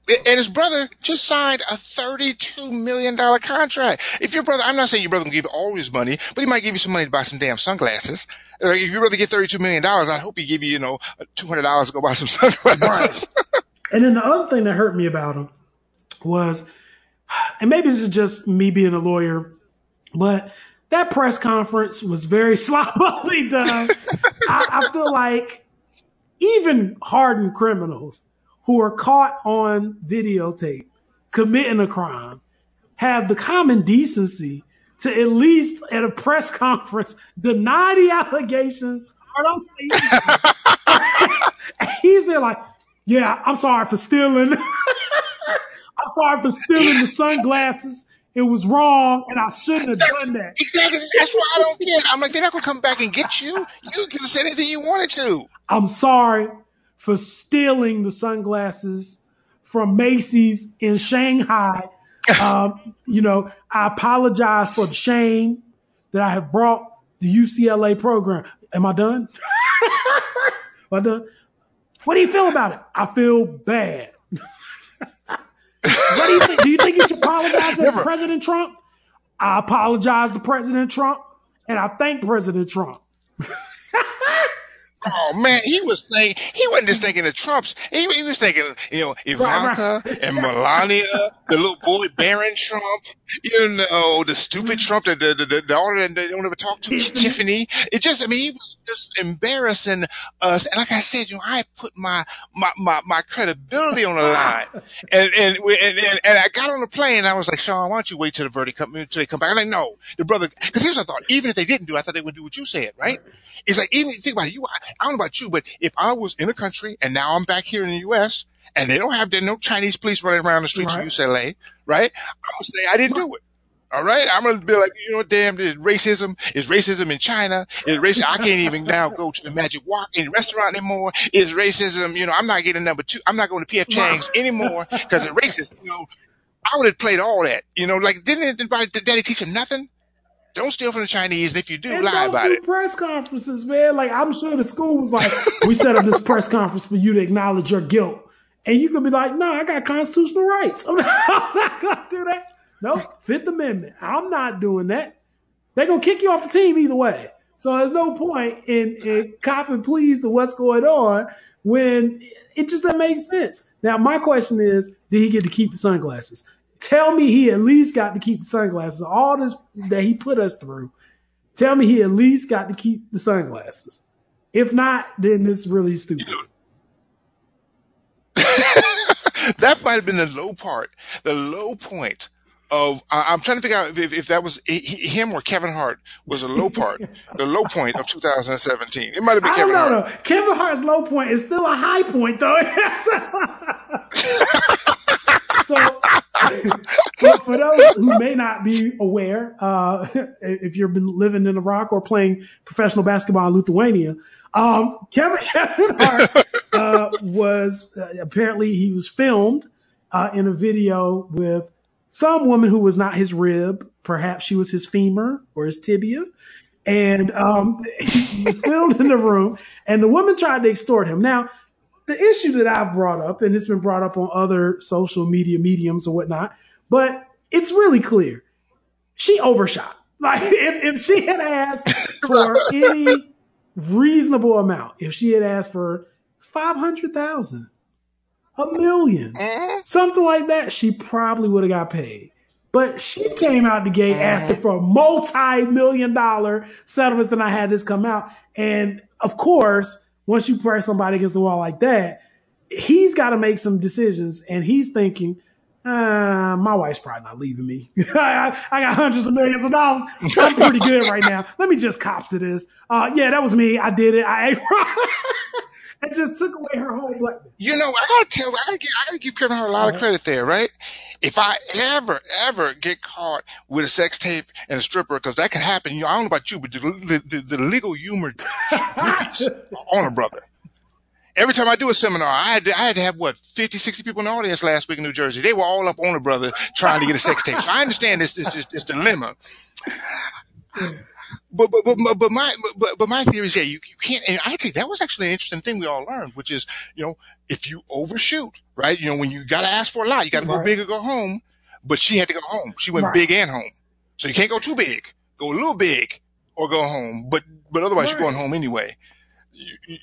And his brother just signed a $32 million contract. If your brother, I'm not saying your brother can give you all his money, but he might give you some money to buy some damn sunglasses. Uh, if your brother get $32 million, I hope he give you, you know, $200 to go buy some sunglasses. And then the other thing that hurt me about him was, and maybe this is just me being a lawyer, but that press conference was very sloppily done. I, I feel like even hardened criminals who are caught on videotape committing a crime have the common decency to at least at a press conference deny the allegations or don't say. He's there like, yeah, I'm sorry for stealing. I'm sorry for stealing the sunglasses. It was wrong, and I shouldn't have done that. Exactly. That's what I don't get. I'm like, they're not to come back and get you. You can say anything you wanted to. I'm sorry for stealing the sunglasses from Macy's in Shanghai. Um, you know, I apologize for the shame that I have brought the UCLA program. Am I done? Am I done? What do you feel about it? I feel bad. what do you think? Do you think you should apologize to Never. President Trump? I apologize to President Trump, and I thank President Trump. Oh man, he was thinking he wasn't just thinking of Trump's. He, he was thinking, you know, Ivanka and Melania, the little boy Barron Trump, you know, oh, the stupid mm-hmm. Trump, the the, the, the daughter that they don't ever talk to, Tiffany. It just, I mean, he was just embarrassing us. And like I said, you know, I put my my my, my credibility on the line, and and, and and and I got on the plane. and I was like, Sean, why don't you wait till the verdict come until they come back? I'm like, no, the brother, because here's what I thought. Even if they didn't do, I thought they would do what you said, right? It's like even think about it. You, I don't know about you, but if I was in a country and now I'm back here in the U.S. and they don't have there no Chinese police running around the streets Right. of UCLA, right? I would say I didn't do it. All right, I'm gonna be like, you know, damn, is racism is racism in China. Is racism? I can't even now go to the Magic Wok in the restaurant anymore. Is racism? You know, I'm not getting number two. I'm not going to PF Chang's anymore because it's racist. You know, I would have played all that. You know, like didn't anybody, did Daddy teach him nothing? Don't steal from the Chinese, and if you do, And lie about do it. press conferences, man. Like I'm sure the school was like, we set up this press conference for you to acknowledge your guilt. And you could be like, no, I got constitutional rights. I'm not, I'm not gonna do that. No, Fifth Amendment. I'm not doing that. They're gonna kick you off the team either way. So there's no point in, in copping pleas to what's going on when it just doesn't make sense. Now, my question is, did he get to keep the sunglasses? Tell me he at least got to keep the sunglasses. All this that he put us through. Tell me he at least got to keep the sunglasses. If not, then it's really stupid. that might have been the low part, the low point of. I I'm trying to figure out if, if that was him or Kevin Hart was a low part, the low point of 2017. It might have been I Kevin don't know Hart. though. Kevin Hart's low point is still a high point though. so for, for those who may not be aware, uh, if you've been living in Iraq or playing professional basketball in Lithuania, um, Kevin, Kevin Hart uh, was uh, apparently he was filmed uh, in a video with some woman who was not his rib. Perhaps she was his femur or his tibia. And um, he was filmed in the room, and the woman tried to extort him. Now, the issue that I've brought up, and it's been brought up on other social media mediums or whatnot, but it's really clear she overshot. Like, if, if she had asked for any reasonable amount, if she had asked for 500,000, a 1000000 eh? something like that, she probably would have got paid. But she came out the gate eh? asking for a multi-million dollar settlements. Then I had this come out, and of course, once you press somebody against the wall like that, he's got to make some decisions, and he's thinking, uh, my wife's probably not leaving me. I, I, got hundreds of millions of dollars. I'm pretty good right now. Let me just cop to this. Uh, yeah, that was me. I did it. I it just took away her whole black. You know, I gotta tell, I gotta, give, I gotta give Kevin Hart a lot of uh-huh. credit there, right? If I ever, ever get caught with a sex tape and a stripper, because that can happen. You know, I don't know about you, but the, the, the, the legal humor on a brother. Every time I do a seminar, I had, to, I had to have what 50, 60 people in the audience last week in New Jersey. They were all up on a brother trying to get a sex tape. So I understand this, this, this, this dilemma. But but but but but my but but my theory is yeah you, you can't and I think that was actually an interesting thing we all learned which is you know if you overshoot right you know when you got to ask for a lot you got to go Right. big or go home but she had to go home she went Right. big and home so you can't go too big go a little big or go home but but otherwise you're going home anyway you, you,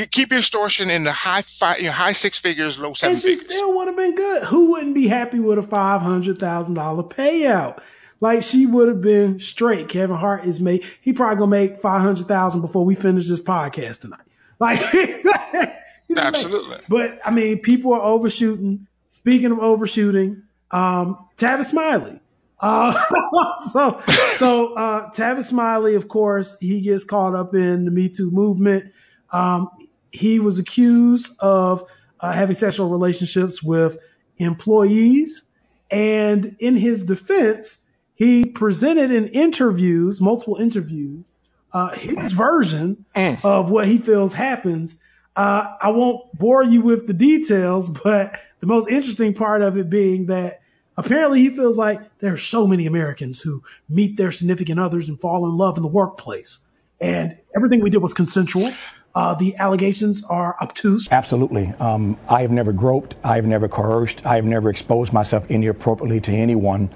you keep your extortion in the high five you know, high six figures low seven and she figures still would have been good. Who wouldn't be happy with a five hundred thousand dollar payout? Like she would have been straight. Kevin Hart is made. He probably gonna make five hundred thousand before we finish this podcast tonight. Like absolutely But I mean, people are overshooting. Speaking of overshooting, um, Tavis Smiley. Uh, so, so uh, Tavis Smiley, of course, he gets caught up in the Me Too movement. Um, he was accused of uh, having sexual relationships with employees, and in his defense, he presented in interviews, multiple interviews, uh, his version of what he feels happens. Uh, I won't bore you with the details, but the most interesting part of it being that apparently he feels like there are so many Americans who meet their significant others and fall in love in the workplace. And everything we did was consensual. Uh, the allegations are obtuse. Absolutely. Um, I have never groped. I have never coerced. I have never exposed myself inappropriately to anyone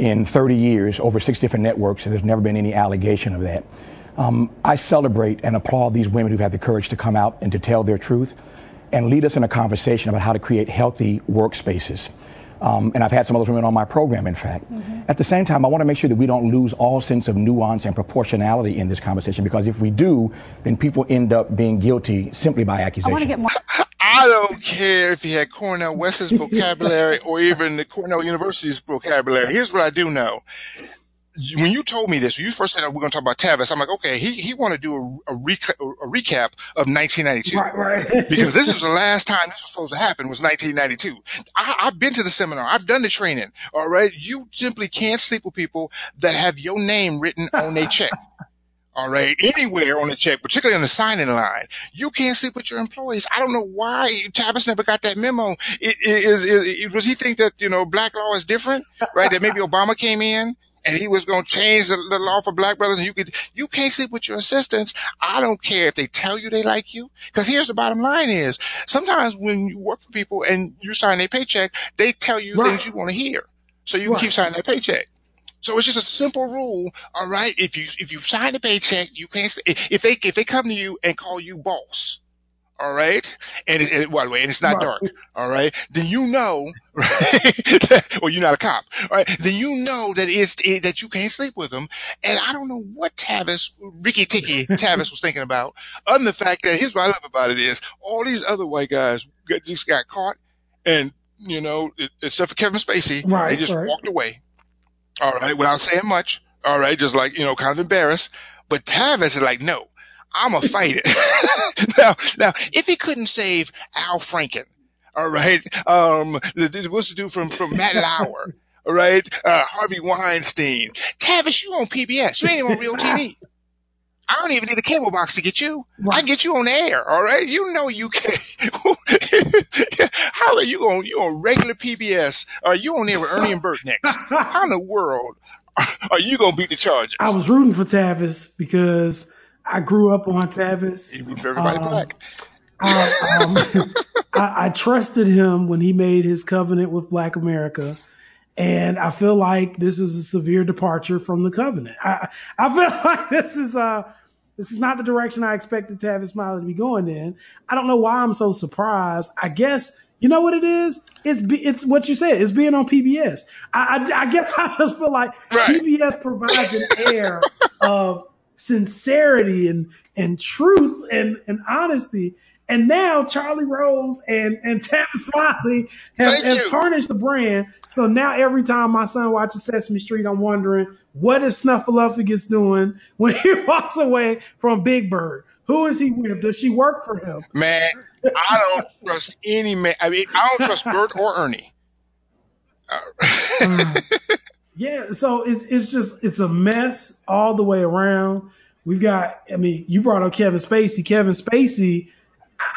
in 30 years, over six different networks, and there's never been any allegation of that. Um, I celebrate and applaud these women who've had the courage to come out and to tell their truth and lead us in a conversation about how to create healthy workspaces. Um, and I've had some of those women on my program, in fact. At the same time, I want to make sure that we don't lose all sense of nuance and proportionality in this conversation because if we do, then people end up being guilty simply by accusation. I don't care if he had Cornel West's vocabulary or even the Cornell University's vocabulary. Here's what I do know. when you told me this, when you first said oh, we're going to talk about Tavis, I'm like, okay, he he want to do a, a, reca- a recap of 1992, Right, right. because this was the last time this was supposed to happen was 1992. I, I've been to the seminar, I've done the training. All right, you simply can't sleep with people that have your name written on a check. All right, anywhere on the check, particularly on the signing line, you can't sleep with your employees. I don't know why Tavis never got that memo. It, is, it, does he think that you know black law is different, right? That maybe Obama came in and he was going to change the, the law for black brothers, and you could you can't sleep with your assistants. I don't care if they tell you they like you, because here's the bottom line: is sometimes when you work for people and you sign their paycheck, they tell you Right. things you want to hear, so you Right. can keep signing that paycheck. So it's just a simple rule, all right? If you if you sign a paycheck, you can't. If they if they come to you and call you boss, all right, and it, and, by the way, and it's not dark, all right, then you know, right, or you're not a cop, all right, then you know that it's it, that you can't sleep with them. And I don't know what Tavis, Ricky Ticky Tavis was thinking about, other than the fact that here's what I love about it is all these other white guys got, just got caught, and you know, except for Kevin Spacey, Right, they just right. walked away all right, without saying much. All right, just like, you know, kind of embarrassed. But Tavis is like, no, I'm a fight it. now, now, if he couldn't save Al Franken, all right, um, what's the dude from, from Matt Lauer, all right, uh, Harvey Weinstein, Tavis, you on PBS. You ain't even on real TV. I don't even need a cable box to get you. I can get you on air, all right? You know you can. How are you on? You on regular PBS? Are you on there with Ernie and Bert next? How in the world are you gonna beat the Chargers? I was rooting for Tavis because I grew up on Tavis. You root for everybody Um, black. I, um, I, I trusted him when he made his covenant with Black America. And I feel like this is a severe departure from the covenant. I, I feel like this is uh this is not the direction I expected Tavis Smiley to be going in. I don't know why I'm so surprised. I guess you know what it is. It's be, it's what you said. It's being on PBS. I, I, I guess I just feel like PBS provides an air of sincerity and and truth and and honesty. And now Charlie Rose and and Tavis Smiley have, have tarnished the brand. So now every time my son watches Sesame Street, I'm wondering what is Snuffleupagus doing when he walks away from Big Bird? Who is he with? Does she work for him? Man, I don't trust any man. I mean, I don't trust Bert or Ernie. Uh, yeah, so it's it's just it's a mess all the way around. We've got, I mean, you brought up Kevin Spacey. Kevin Spacey,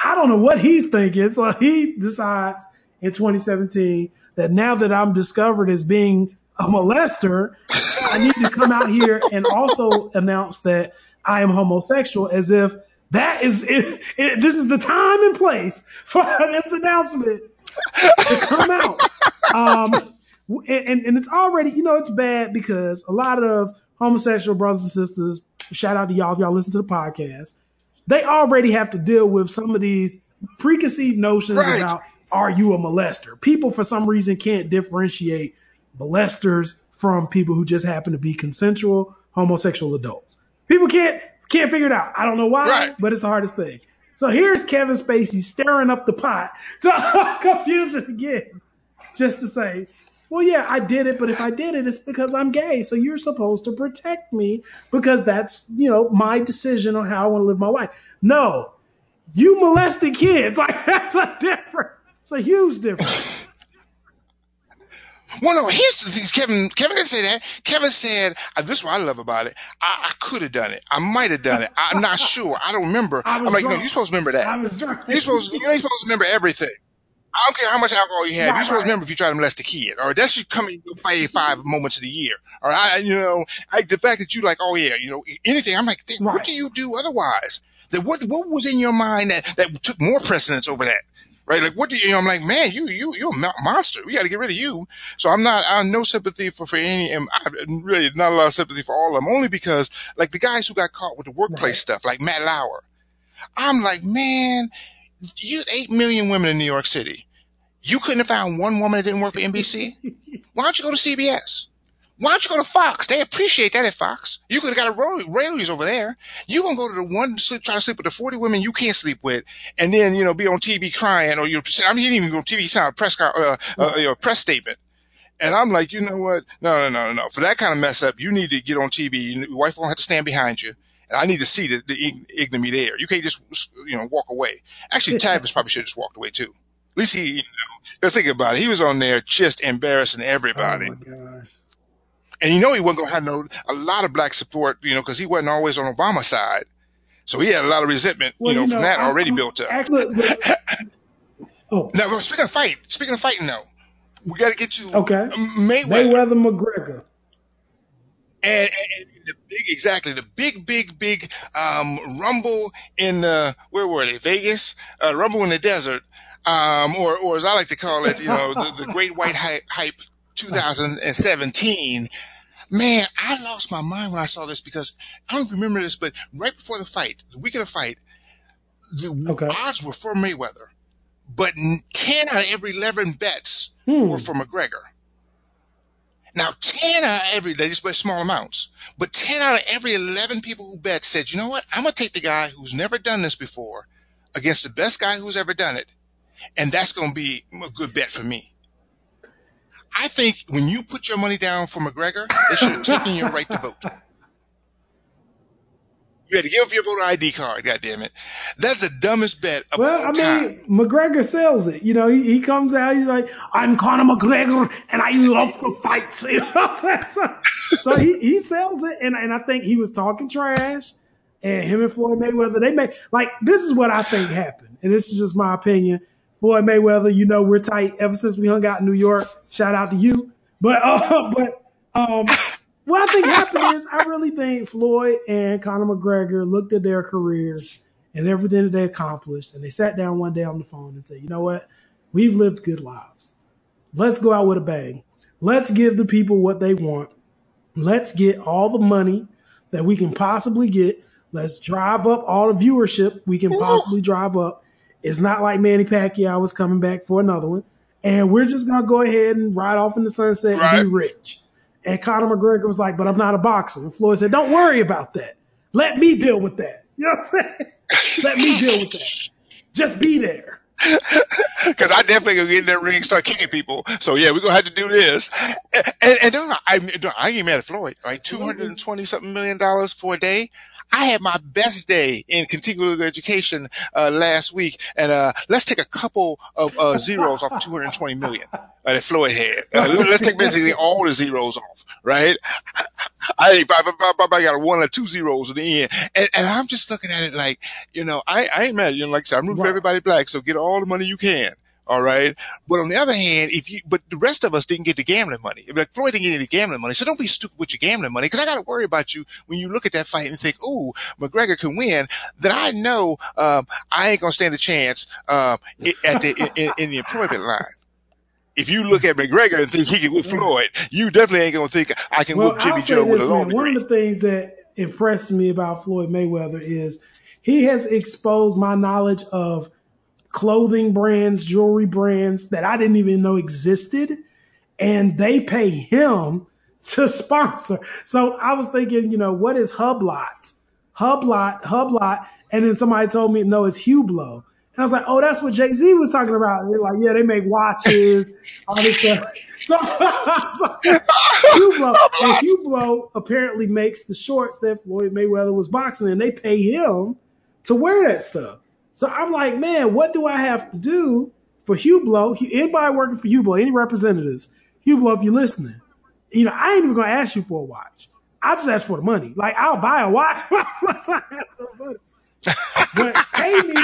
I don't know what he's thinking. So he decides in 2017 that now that I'm discovered as being a molester, I need to come out here and also announce that I am homosexual, as if that is it, it, this is the time and place for this announcement to come out. Um, and, and it's already, you know, it's bad because a lot of homosexual brothers and sisters, shout out to y'all if y'all listen to the podcast, they already have to deal with some of these preconceived notions Right. about are you a molester? People, for some reason, can't differentiate molesters from people who just happen to be consensual homosexual adults. People can't can't figure it out. I don't know why, Right. but it's the hardest thing. So here's Kevin Spacey stirring up the pot to confuse it again, just to say, well, yeah, I did it, but if I did it, it's because I'm gay. So you're supposed to protect me because that's, you know, my decision on how I want to live my life. No, you molested kids. Like, that's a different, it's a huge difference. Well, no, here's the thing. Kevin. Kevin didn't say that. Kevin said, uh, "This is what I love about it. I, I could have done it. I might have done it. I'm not sure. I don't remember." I I'm was like, "No, you're supposed to remember that. I was drunk. You're supposed. You ain't supposed to remember everything. I don't care how much alcohol you have. Right, you're supposed right. to remember if you try to molest a kid. Or that should come in your five, five moments of the year. Or I, you know, like the fact that you like, oh yeah, you know, anything. I'm like, Right. what do you do otherwise? That what what was in your mind that that took more precedence over that? Right? Like, what do you, you know, I'm like, man, you, you, you're a monster. We got to get rid of you. So I'm not, I have no sympathy for, for any, and I really not a lot of sympathy for all of them, only because, like, the guys who got caught with the workplace stuff, like Matt Lauer, I'm like, man, you, 8 million women in New York City. You couldn't have found one woman that didn't work for NBC? Why don't you go to CBS? Why don't you go to Fox? They appreciate that at Fox. You could have got a royal- royalties over there. You gonna go to the one sleep, try to sleep with the 40 women you can't sleep with, and then, you know, be on TV crying, or you're, I mean, you didn't even go on TV, you signed a press, uh, uh, you know, press statement. And I'm like, you know what? No, no, no, no, no. For that kind of mess up, you need to get on TV. Your wife won't have to stand behind you. And I need to see the, the ignominy there. You can't just, you know, walk away. Actually, Tavis probably should have just walked away too. At least he, you know, let's think about it. He was on there just embarrassing everybody. Oh, and you know he wasn't going to have no, a lot of black support, you know, because he wasn't always on Obama's side. So he had a lot of resentment, Well, you know, you from that I- already I'm- built up. Actually, oh, Now, well, speaking of fight, speaking of fighting though, we got to get to okay. Mayweather. Mayweather McGregor. And, and, and the big, exactly, the big, big, big um, rumble in uh, where were they? Vegas, uh, rumble in the desert, um, or or as I like to call it, you know, the, the Great White Hype, hype 2017. Man, I lost my mind when I saw this because I don't remember this, but right before the fight, the week of the fight, the odds were for Mayweather, but 10 out of every 11 bets were for McGregor. Now, 10 out of every, they just bet small amounts, but 10 out of every 11 people who bet said, you know what? I'm going to take the guy who's never done this before against the best guy who's ever done it. And that's going to be a good bet for me. I think when you put your money down for McGregor, they should have taken your right to vote. You had to give up your voter ID card, God damn it. That's the dumbest bet of Well, all I time. mean, McGregor sells it. You know, he, he comes out, he's like, I'm Conor McGregor and I love to fight. You know what I'm saying? so so he, he sells it. And, and I think he was talking trash. And him and Floyd Mayweather, they made, like, this is what I think happened. And this is just my opinion. Floyd Mayweather, you know, we're tight ever since we hung out in New York. Shout out to you. But, uh, but, um, what I think happened is I really think Floyd and Conor McGregor looked at their careers and everything that they accomplished, and they sat down one day on the phone and said, "You know what? We've lived good lives. Let's go out with a bang. Let's give the people what they want. Let's get all the money that we can possibly get. Let's drive up all the viewership we can possibly drive up. It's not like Manny Pacquiao was coming back for another one, and we're just gonna go ahead and ride off in the sunset and be rich." And Conor McGregor was like, but I'm not a boxer. And Floyd said, don't worry about that. Let me deal with that. You know what I'm saying? Let me deal with that. Just be there. Because I definitely gonna get in that ring and start kicking people. So yeah, we're gonna have to do this. And, and, and I, no, I ain't mad at Floyd. Right, two hundred and twenty something million dollars for a day. I had my best day in continuing education uh, last week, and uh, let's take a couple of uh, zeros off 220 million uh, that Floyd had. Uh, let's take basically all the zeros off, right? I, I, I, I got one or two zeros in the end, and, and I'm just looking at it like, you know, I, I ain't mad. You know, like I said, I'm rooting for everybody black, so get all the money you can. All right. But on the other hand, if you, but the rest of us didn't get the gambling money. Like Floyd didn't get any gambling money. So don't be stupid with your gambling money. Cause I got to worry about you when you look at that fight and think, ooh, McGregor can win. Then I know, um, I ain't going to stand a chance, um, at the, in, in the employment line. If you look at McGregor and think he can whip Floyd, you definitely ain't going to think I can Well, whip Jimmy Joe with a long. One of the things that impressed me about Floyd Mayweather is he has exposed my knowledge of clothing brands, jewelry brands that I didn't even know existed, and they pay him to sponsor. So I was thinking, you know, what is Hublot? Hublot, Hublot, and then somebody told me, no, it's Hublot. And I was like, oh, that's what Jay Z was talking about. They're like, yeah, they make watches, all this stuff. So, so Hublot, and Hublot apparently makes the shorts that Floyd Mayweather was boxing, and they pay him to wear that stuff. So I'm like, man, what do I have to do for Hublot? Anybody working for Hublot, any representatives? Hublot, if you're listening, you know, I ain't even gonna ask you for a watch. I just ask for the money. Like I'll buy a watch. once I have the money. but pay me,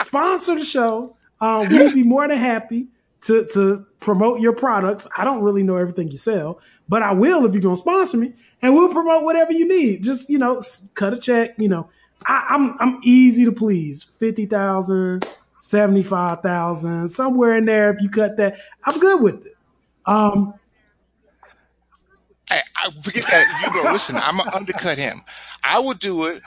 sponsor the show. Um, we'd be more than happy to to promote your products. I don't really know everything you sell, but I will if you're gonna sponsor me, and we'll promote whatever you need. Just you know, cut a check. You know, I, I'm I'm easy to please. Fifty thousand, seventy five thousand, somewhere in there. If you cut that, I'm good with it. Um, Hey, I forget that. You know, listen, I'm gonna undercut him. I would do it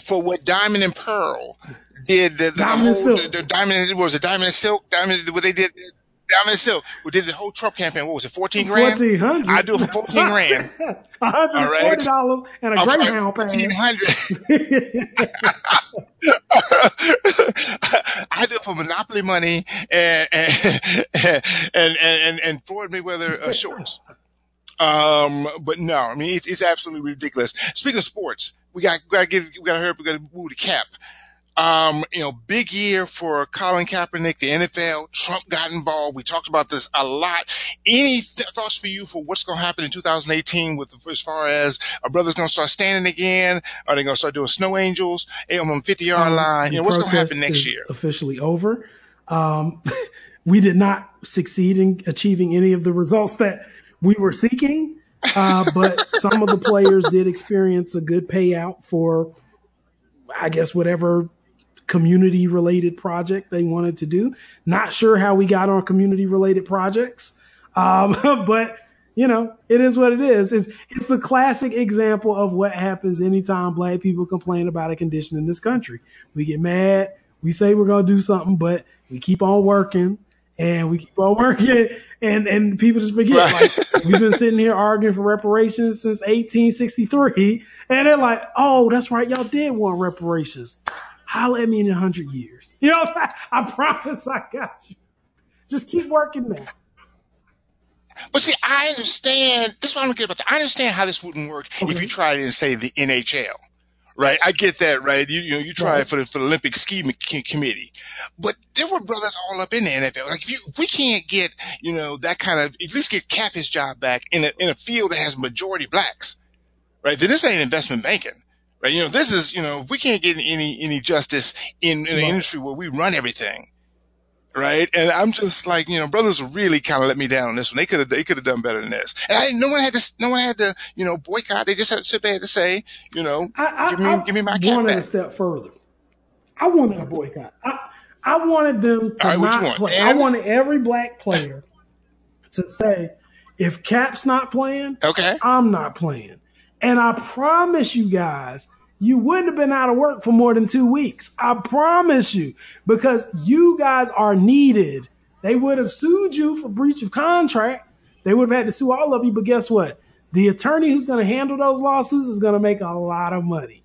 for what Diamond and Pearl did. The, the, Diamond whole, Silk. the, the diamond was it Diamond and Silk? Diamond what they did I mean, so we did the whole Trump campaign. What was it, fourteen grand? Fourteen hundred. I do it for fourteen grand. One hundred and forty dollars and a I'm Greyhound pass. Fourteen hundred. I do it for Monopoly money and and and and, and, and Floyd Mayweather uh, shorts. Um, but no, I mean it's, it's absolutely ridiculous. Speaking of sports, we got got to get we got to hurry up. We got to move the cap. Um, you know, big year for Colin Kaepernick, the NFL. Trump got involved. We talked about this a lot. Any th- thoughts for you for what's going to happen in 2018 with as far as our brothers going to start standing again? Are they going to start doing snow angels eh, on 50 yard Um, line? You know, what's going to happen next year? Officially over. Um, we did not succeed in achieving any of the results that we were seeking, uh, but some of the players did experience a good payout for, I guess, whatever community related project they wanted to do. Not sure how we got on community related projects, um, but you know, it is what it is. It's, it's the classic example of what happens anytime black people complain about a condition in this country. We get mad, we say we're going to do something, but we keep on working and we keep on working and, and people just forget. Like we've been sitting here arguing for reparations since 1863 and they're like, oh, that's right. Y'all did want reparations. Holla at me in a hundred years. You know? I promise I got you. Just keep working man. But see, I understand. This is what I don't get about that. I understand how this wouldn't work if you tried it in, say, the NHL. Right, I get that. Right, you you know you try Right. it for the for the Olympic ski committee, but there were brothers all up in the NFL. Like if you if we can't get you know that kind of at least get Cap his job back in a in a field that has majority blacks, right? Then this ain't investment banking, right? You know this is you know if we can't get any any justice in, in an Right. industry where we run everything, right? And I'm just like, you know, brothers really kind of let me down on this one. They could have, they could have done better than this. And I, no one had to, no one had to, you know, boycott. They just had to sit there to say, you know, I, I, give me, I give me my cap wanted a back. step further. I wanted a boycott. I, I wanted them to right, not play. I wanted every black player to say, if Cap's not playing, Okay. I'm not playing. And I promise you guys, you wouldn't have been out of work for more than two weeks. I promise you, because you guys are needed. They would have sued you for breach of contract. They would have had to sue all of you. But guess what? The attorney who's going to handle those lawsuits is going to make a lot of money.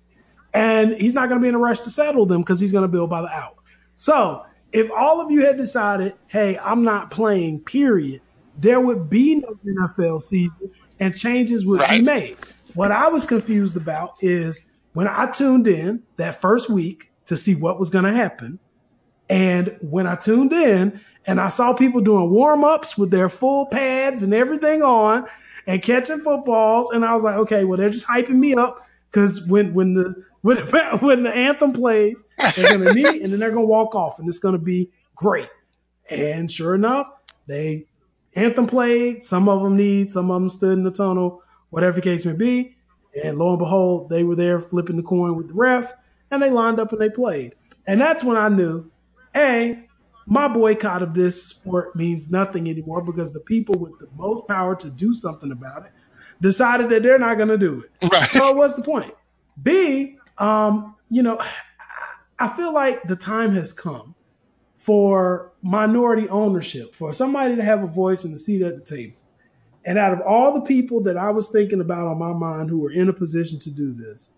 And he's not going to be in a rush to settle them because he's going to bill by the hour. So if all of you had decided, hey, I'm not playing, period, there would be no NFL season and changes would be made. What I was confused about is when I tuned in that first week to see what was going to happen. And when I tuned in and I saw people doing warm ups with their full pads and everything on and catching footballs, and I was like, okay, well, they're just hyping me up because when when the when, when the anthem plays, they're gonna knee and then they're gonna walk off, and it's gonna be great. And sure enough, they anthem played. Some of them need, some of them stood in the tunnel, whatever the case may be. And lo and behold, they were there flipping the coin with the ref, and they lined up and they played. And that's when I knew, a my boycott of this sport means nothing anymore because the people with the most power to do something about it decided that they're not going to do it. Right. So what's the point? B, um, you know, I feel like the time has come for minority ownership, for somebody to have a voice and a seat at the table. And out of all the people that I was thinking about on my mind who were in a position to do this,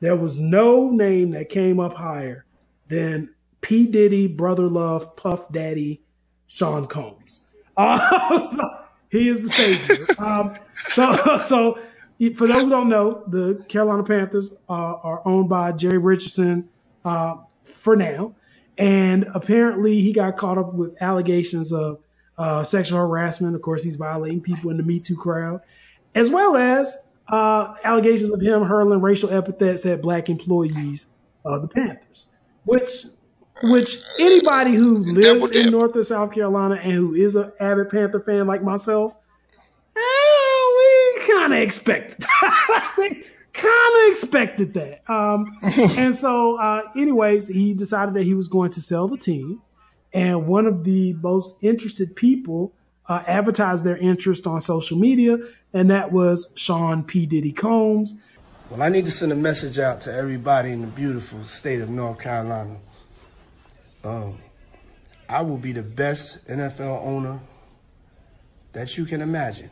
there was no name that came up higher than P. Diddy, Brother Love, Puff Daddy, Sean Combs. Uh, so he is the savior. um, so, so for those who don't know, the Carolina Panthers uh, are owned by Jerry Richardson uh, for now, and apparently he got caught up with allegations of uh, sexual harassment. Of course, he's violating people in the Me Too crowd, as well as uh, allegations of him hurling racial epithets at black employees of the Panthers, which which anybody who lives in North or South Carolina and who is an avid Panther fan like myself, eh, we kind of expected. kind of expected that. Um, and so, uh, anyways, he decided that he was going to sell the team, and one of the most interested people uh, advertised their interest on social media, and that was Sean P. Diddy Combs. Well, I need to send a message out to everybody in the beautiful state of North Carolina. Um, I will be the best NFL owner that you can imagine,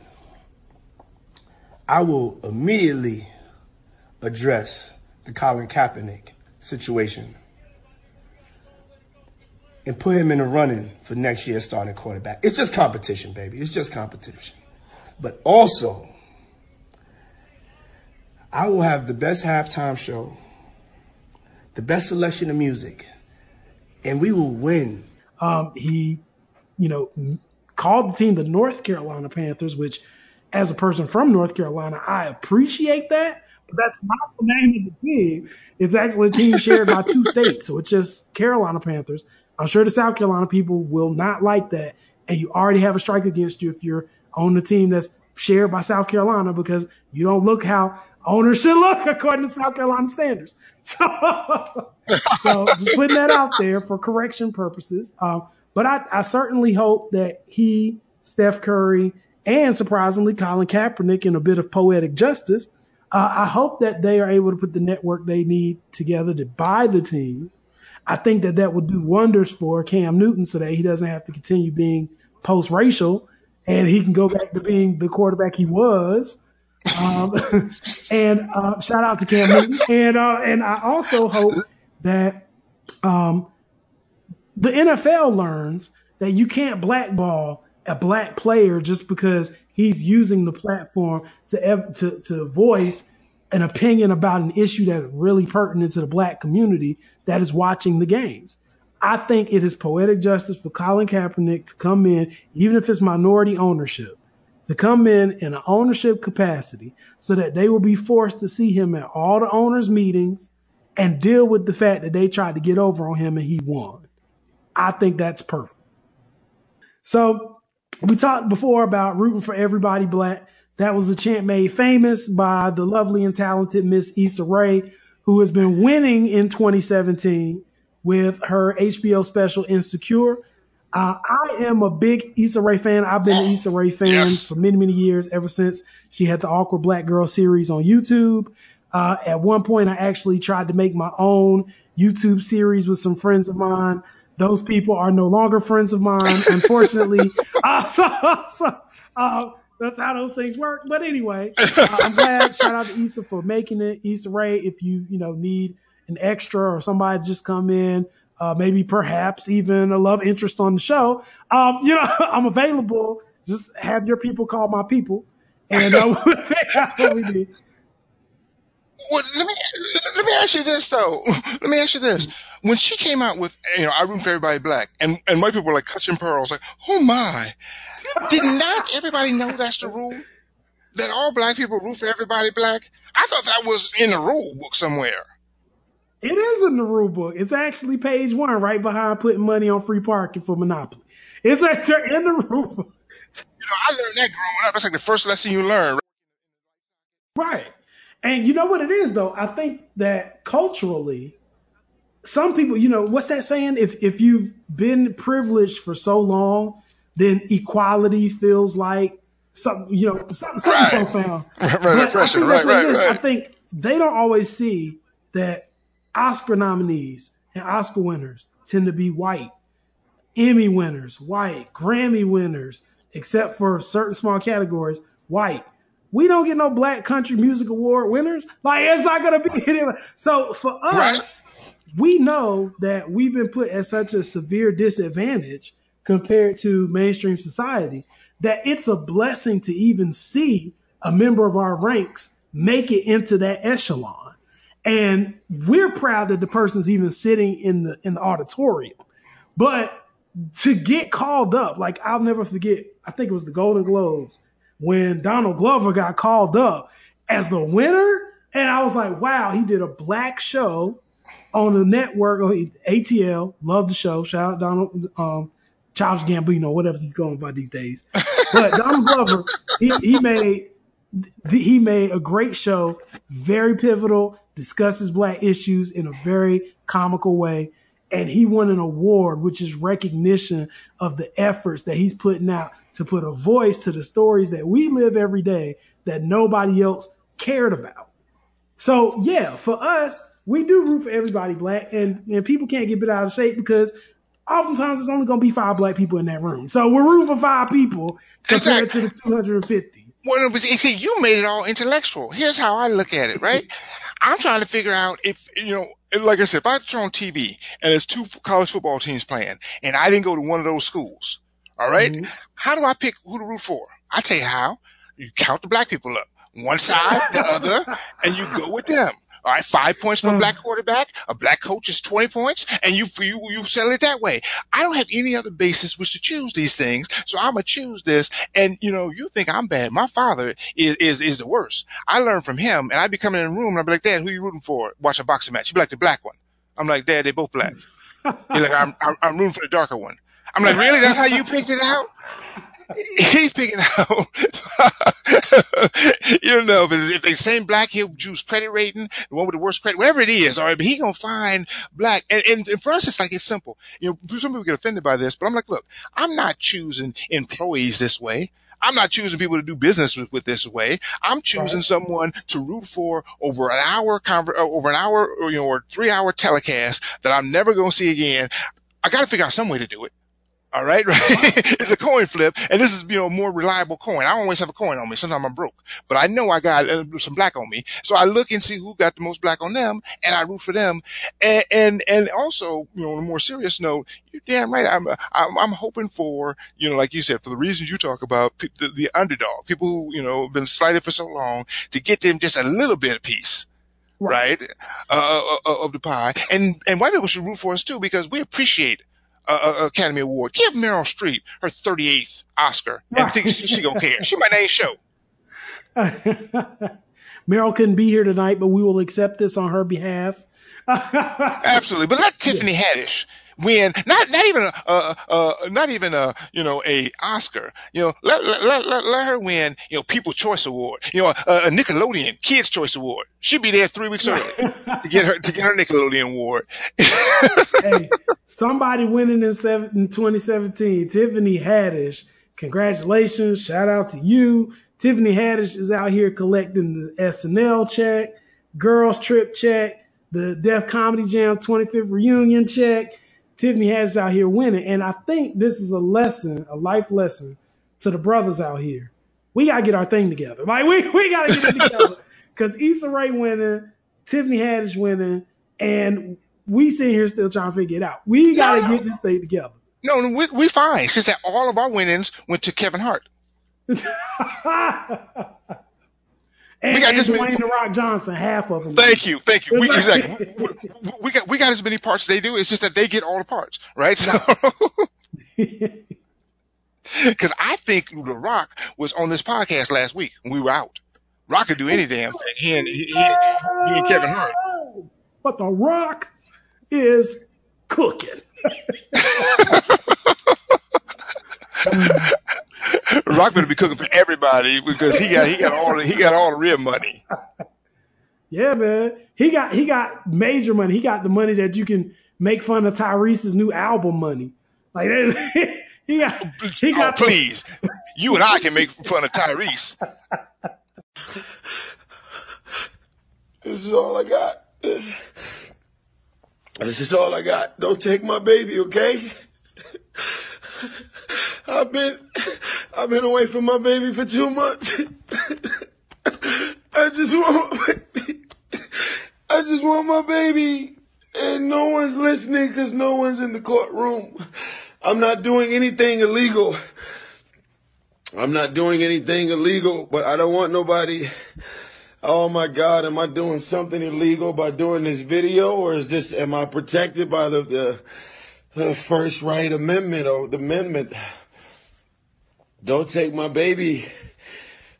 I will immediately address the Colin Kaepernick situation and put him in the running for next year's starting quarterback. It's just competition, baby. It's just competition. But also, I will have the best halftime show, the best selection of music, and we will win. Um, he, you know, called the team the North Carolina Panthers, which, as a person from North Carolina, I appreciate that. But that's not the name of the team. It's actually a team shared by two states, so it's just Carolina Panthers. I'm sure the South Carolina people will not like that, and you already have a strike against you if you're on the team that's shared by South Carolina because you don't look how owners should look according to South Carolina standards. So, so just putting that out there for correction purposes. Um, but I, I certainly hope that he, Steph Curry, and surprisingly Colin Kaepernick, in a bit of poetic justice, uh, I hope that they are able to put the network they need together to buy the team. I think that that would do wonders for Cam Newton so that he doesn't have to continue being post racial and he can go back to being the quarterback he was. Um, and uh, shout out to Cam Newton. And uh, and I also hope that um, the NFL learns that you can't blackball a black player just because he's using the platform to to to voice an opinion about an issue that's really pertinent to the black community that is watching the games. I think it is poetic justice for Colin Kaepernick to come in, even if it's minority ownership, to come in in an ownership capacity so that they will be forced to see him at all the owners' meetings and deal with the fact that they tried to get over on him and he won. I think that's perfect. So we talked before about rooting for everybody black. That was a chant made famous by the lovely and talented Miss Issa Rae, who has been winning in 2017 with her HBO special Insecure. Uh, I am a big Issa Rae fan. I've been an Issa Rae fan yes. for many, many years, ever since she had the Awkward Black Girl series on YouTube. Uh, at one point, I actually tried to make my own YouTube series with some friends of mine. Those people are no longer friends of mine, unfortunately. uh, so, so uh, that's how those things work. But anyway, uh, I'm glad. Shout out to Issa for making it. Issa Rae, if you you know need an extra or somebody just come in, uh, maybe perhaps even a love interest on the show, um, you know, I'm available. Just have your people call my people, and uh, what we need. Well, let me let me ask you this though. Let me ask you this: When she came out with, you know, I root for everybody black, and and white people were like clutching pearls, like, oh my, did not everybody know that's the rule? That all black people root for everybody black? I thought that was in the rule book somewhere. It is in the rule book. It's actually page one, right behind putting money on free parking for Monopoly. It's right there in the rule book. You know, I learned that growing up. It's like the first lesson you learn. Right. And you know what it is though? I think that culturally, some people, you know, what's that saying? If if you've been privileged for so long, then equality feels like something, you know, something, something right. profound. right, right, I think, right, right, right. I think they don't always see that Oscar nominees and Oscar winners tend to be white. Emmy winners, white. Grammy winners, except for certain small categories, white we don't get no Black Country Music Award winners. Like it's not gonna be. So for us, right. We know that we've been put at such a severe disadvantage compared to mainstream society that it's a blessing to even see a member of our ranks make it into that echelon. And we're proud that the person's even sitting in the in the auditorium. But to get called up, like I'll never forget, I think it was the Golden Globes when Donald Glover got called up as the winner. And I was like, wow, he did a black show on the network, ATL. Love the show. Shout out Donald, um, Charles Gambino, whatever he's going by these days. But Donald Glover, he, he made he made a great show, very pivotal, discusses black issues in a very comical way. And he won an award, which is recognition of the efforts that he's putting out to put a voice to the stories that we live every day that nobody else cared about. So yeah, for us, we do root for everybody black, and and people can't get bit out of shape because oftentimes it's only going to be five black people in that room. So we're rooting for five people compared to the 250. Well, you see, you made it all intellectual. Here's how I look at it, right? I'm trying to figure out if, you know, like I said, if I turn on TV and there's two college football teams playing and I didn't go to one of those schools, all right? Mm-hmm. How do I pick who to root for? I tell you how. You count the black people up. One side, the other, and you go with them. All right, five points for a hmm. black quarterback. A black coach is 20 points and you, you, you settle it that way. I don't have any other basis which to choose these things. So I'm to choose this. And you know, you think I'm bad. My father is, is, is the worst. I learned from him and I'd be coming in the room and I'd be like, Dad, who you rooting for? Watch a boxing match. He'd be like the black one. I'm like, Dad, they both black. He's like, I'm, I'm, I'm rooting for the darker one. I'm like, really? That's how you picked it out? He's picking out, you know, if, if they same black, he'll choose credit rating, the one with the worst credit, whatever it is, all right, but he gonna find black. And, and, and for us, it's like, it's simple. You know, some people get offended by this, but I'm like, look, I'm not choosing employees this way. I'm not choosing people to do business with, with this way. I'm choosing someone to root for over an hour, conver- uh, over an hour, or, you know, or three hour telecast that I'm never going to see again. I got to figure out some way to do it. All right, right. it's a coin flip, and this is you know more reliable coin. I always have a coin on me. Sometimes I'm broke, but I know I got uh, some black on me, so I look and see who got the most black on them, and I root for them. And and, and also, you know, on a more serious note, you're damn right. I'm, I'm I'm hoping for you know, like you said, for the reasons you talk about, the, the underdog, people who you know have been slighted for so long, to get them just a little bit of peace. Right, uh, uh, of the pie, and and white people should root for us too because we appreciate uh, uh, Academy Award. Give Meryl Streep her 38th Oscar and think she, she gonna care. She might not show. Meryl couldn't be here tonight, but we will accept this on her behalf. Absolutely, but let Tiffany Haddish win. Not not even a uh, uh, not even a you know a Oscar. You know, let let let, let her win. You know, People Choice Award. You know, a, a Nickelodeon Kids Choice Award. She'd be there three weeks early to get her to get her Nickelodeon award. hey, somebody winning in, seven, in 2017, Tiffany Haddish. Congratulations. Shout out to you. Tiffany Haddish is out here collecting the SNL check, Girls Trip check, the Def Comedy Jam 25th reunion check. Tiffany Haddish out here winning. And I think this is a lesson, a life lesson to the brothers out here. We got to get our thing together. Like, we, we got to get it together. Because Issa Rae winning, Tiffany Haddish winning, and we sitting here still trying to figure it out. We got to No. get this thing together. No, no, we we fine. She said all of our winnings went to Kevin Hart. And, We got and this many- The Rock Johnson, half of them. Thank you, thank you. We, we, we- we got we got as many parts they do. It's just that they get all the parts, right? So, because I think The Rock was on this podcast last week when we were out. Rock could do any damn thing. He and he, he, he and Kevin Hart. But The Rock is cooking. Rock better be cooking for everybody because he got he got all the, he got all the real money. Yeah, man. He got he got major money. He got the money that you can make fun of Tyrese's new album money. Like he got he Oh, got please, you and I can make fun of Tyrese. This is all I got. This is all I got. Don't take my baby, okay? I've been I've been away from my baby for two months. I just want I just want my baby. And no one's listening because no one's in the courtroom. I'm not doing anything illegal. I'm not doing anything illegal, but I don't want nobody. Oh my God, am I doing something illegal by doing this video, or is this am I protected by the the, the First Right Amendment or the amendment? Don't take my baby.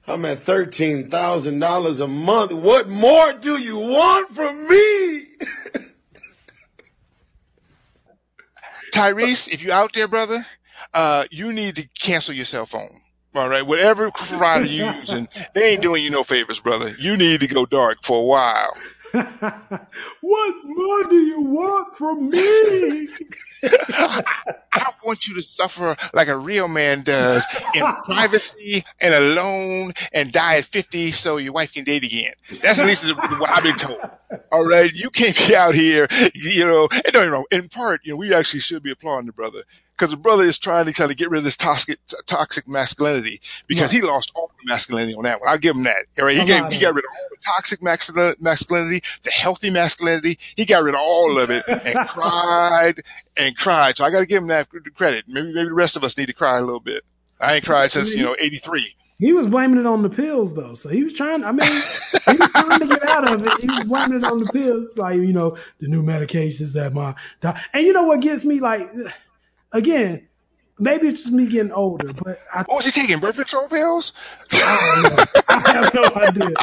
I'm at thirteen thousand dollars a month. What more do you want from me? Tyrese, if you're out there, brother, uh, you need to cancel your cell phone. All right, whatever provider you using, they ain't doing you no favors, brother. You need to go dark for a while. what more do you want from me? I don't want you to suffer like a real man does in privacy and alone and die at 50 so your wife can date again. That's at least what I've been told. All right. You can't be out here, you know, and don't get me wrong. In part, you know, we actually should be applauding the brother because the brother is trying to kind of get rid of this toxic, toxic masculinity because he lost all the masculinity on that one. I'll give him that. All right. He, gave, he got rid of all the toxic masculinity, the healthy masculinity. He got rid of all of it and cried and cried. So I got to give him that credit. Maybe, maybe the rest of us need to cry a little bit. I ain't cried since, you know, 83. He was blaming it on the pills though, so he was trying. I mean, he was trying to get out of it. He was blaming it on the pills, like you know, the new medications that my doc- and you know what gets me like, again, maybe it's just me getting older, but I, What was he taking? Birth control pills? I have no idea.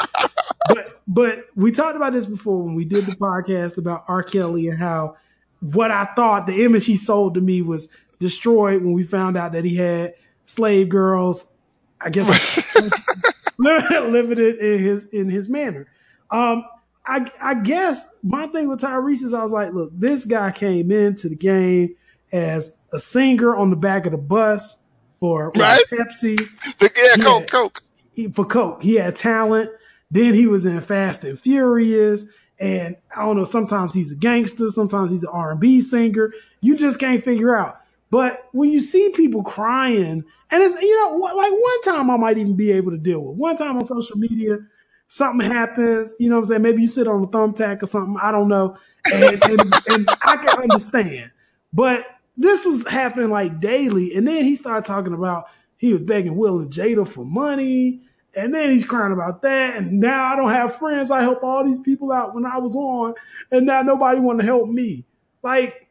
But but we talked about this before when we did the podcast about R. Kelly and how what I thought the image he sold to me was destroyed when we found out that he had slave girls. I guess limited in his in his manner. Um, I I guess my thing with Tyrese is I was like, look, this guy came into the game as a singer on the back of the bus for Right. Pepsi. yeah, He Coke, had- Coke. he, for Coke. He had talent. Then he was in Fast and Furious. And I don't know, sometimes he's a gangster, sometimes he's an R&B singer. You just can't figure out. But when you see people crying, and it's, you know, like one time I might even be able to deal with. One time on social media, something happens, you know what I'm saying? Maybe you sit on a thumbtack or something, I don't know. And, and, and I can understand. But this was happening like daily. And then he started talking about he was begging Will and Jada for money. And then he's crying about that. And now I don't have friends. I help all these people out when I was on. And now nobody want to help me. Like,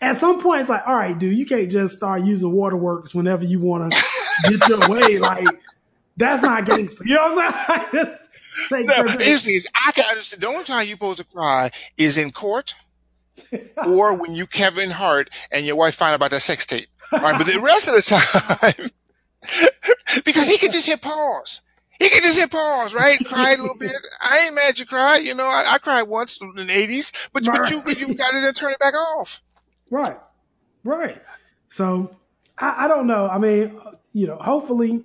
at some point, it's like, all right, dude, you can't just start using waterworks whenever you want to get your way. Like, that's not gangster. You know what I'm saying? No, for- here's the thing is, I can understand. The only time you're supposed to cry is in court or when you Kevin Hart and your wife find out about that sex tape. All right, but the rest of the time, because he could just hit pause. He could just hit pause, right? Cry a little bit. I ain't mad you cry. You know, I, I cried once in the 80s, but, but you, you got it and turn it back off. Right. Right. So I, I don't know. I mean, you know, hopefully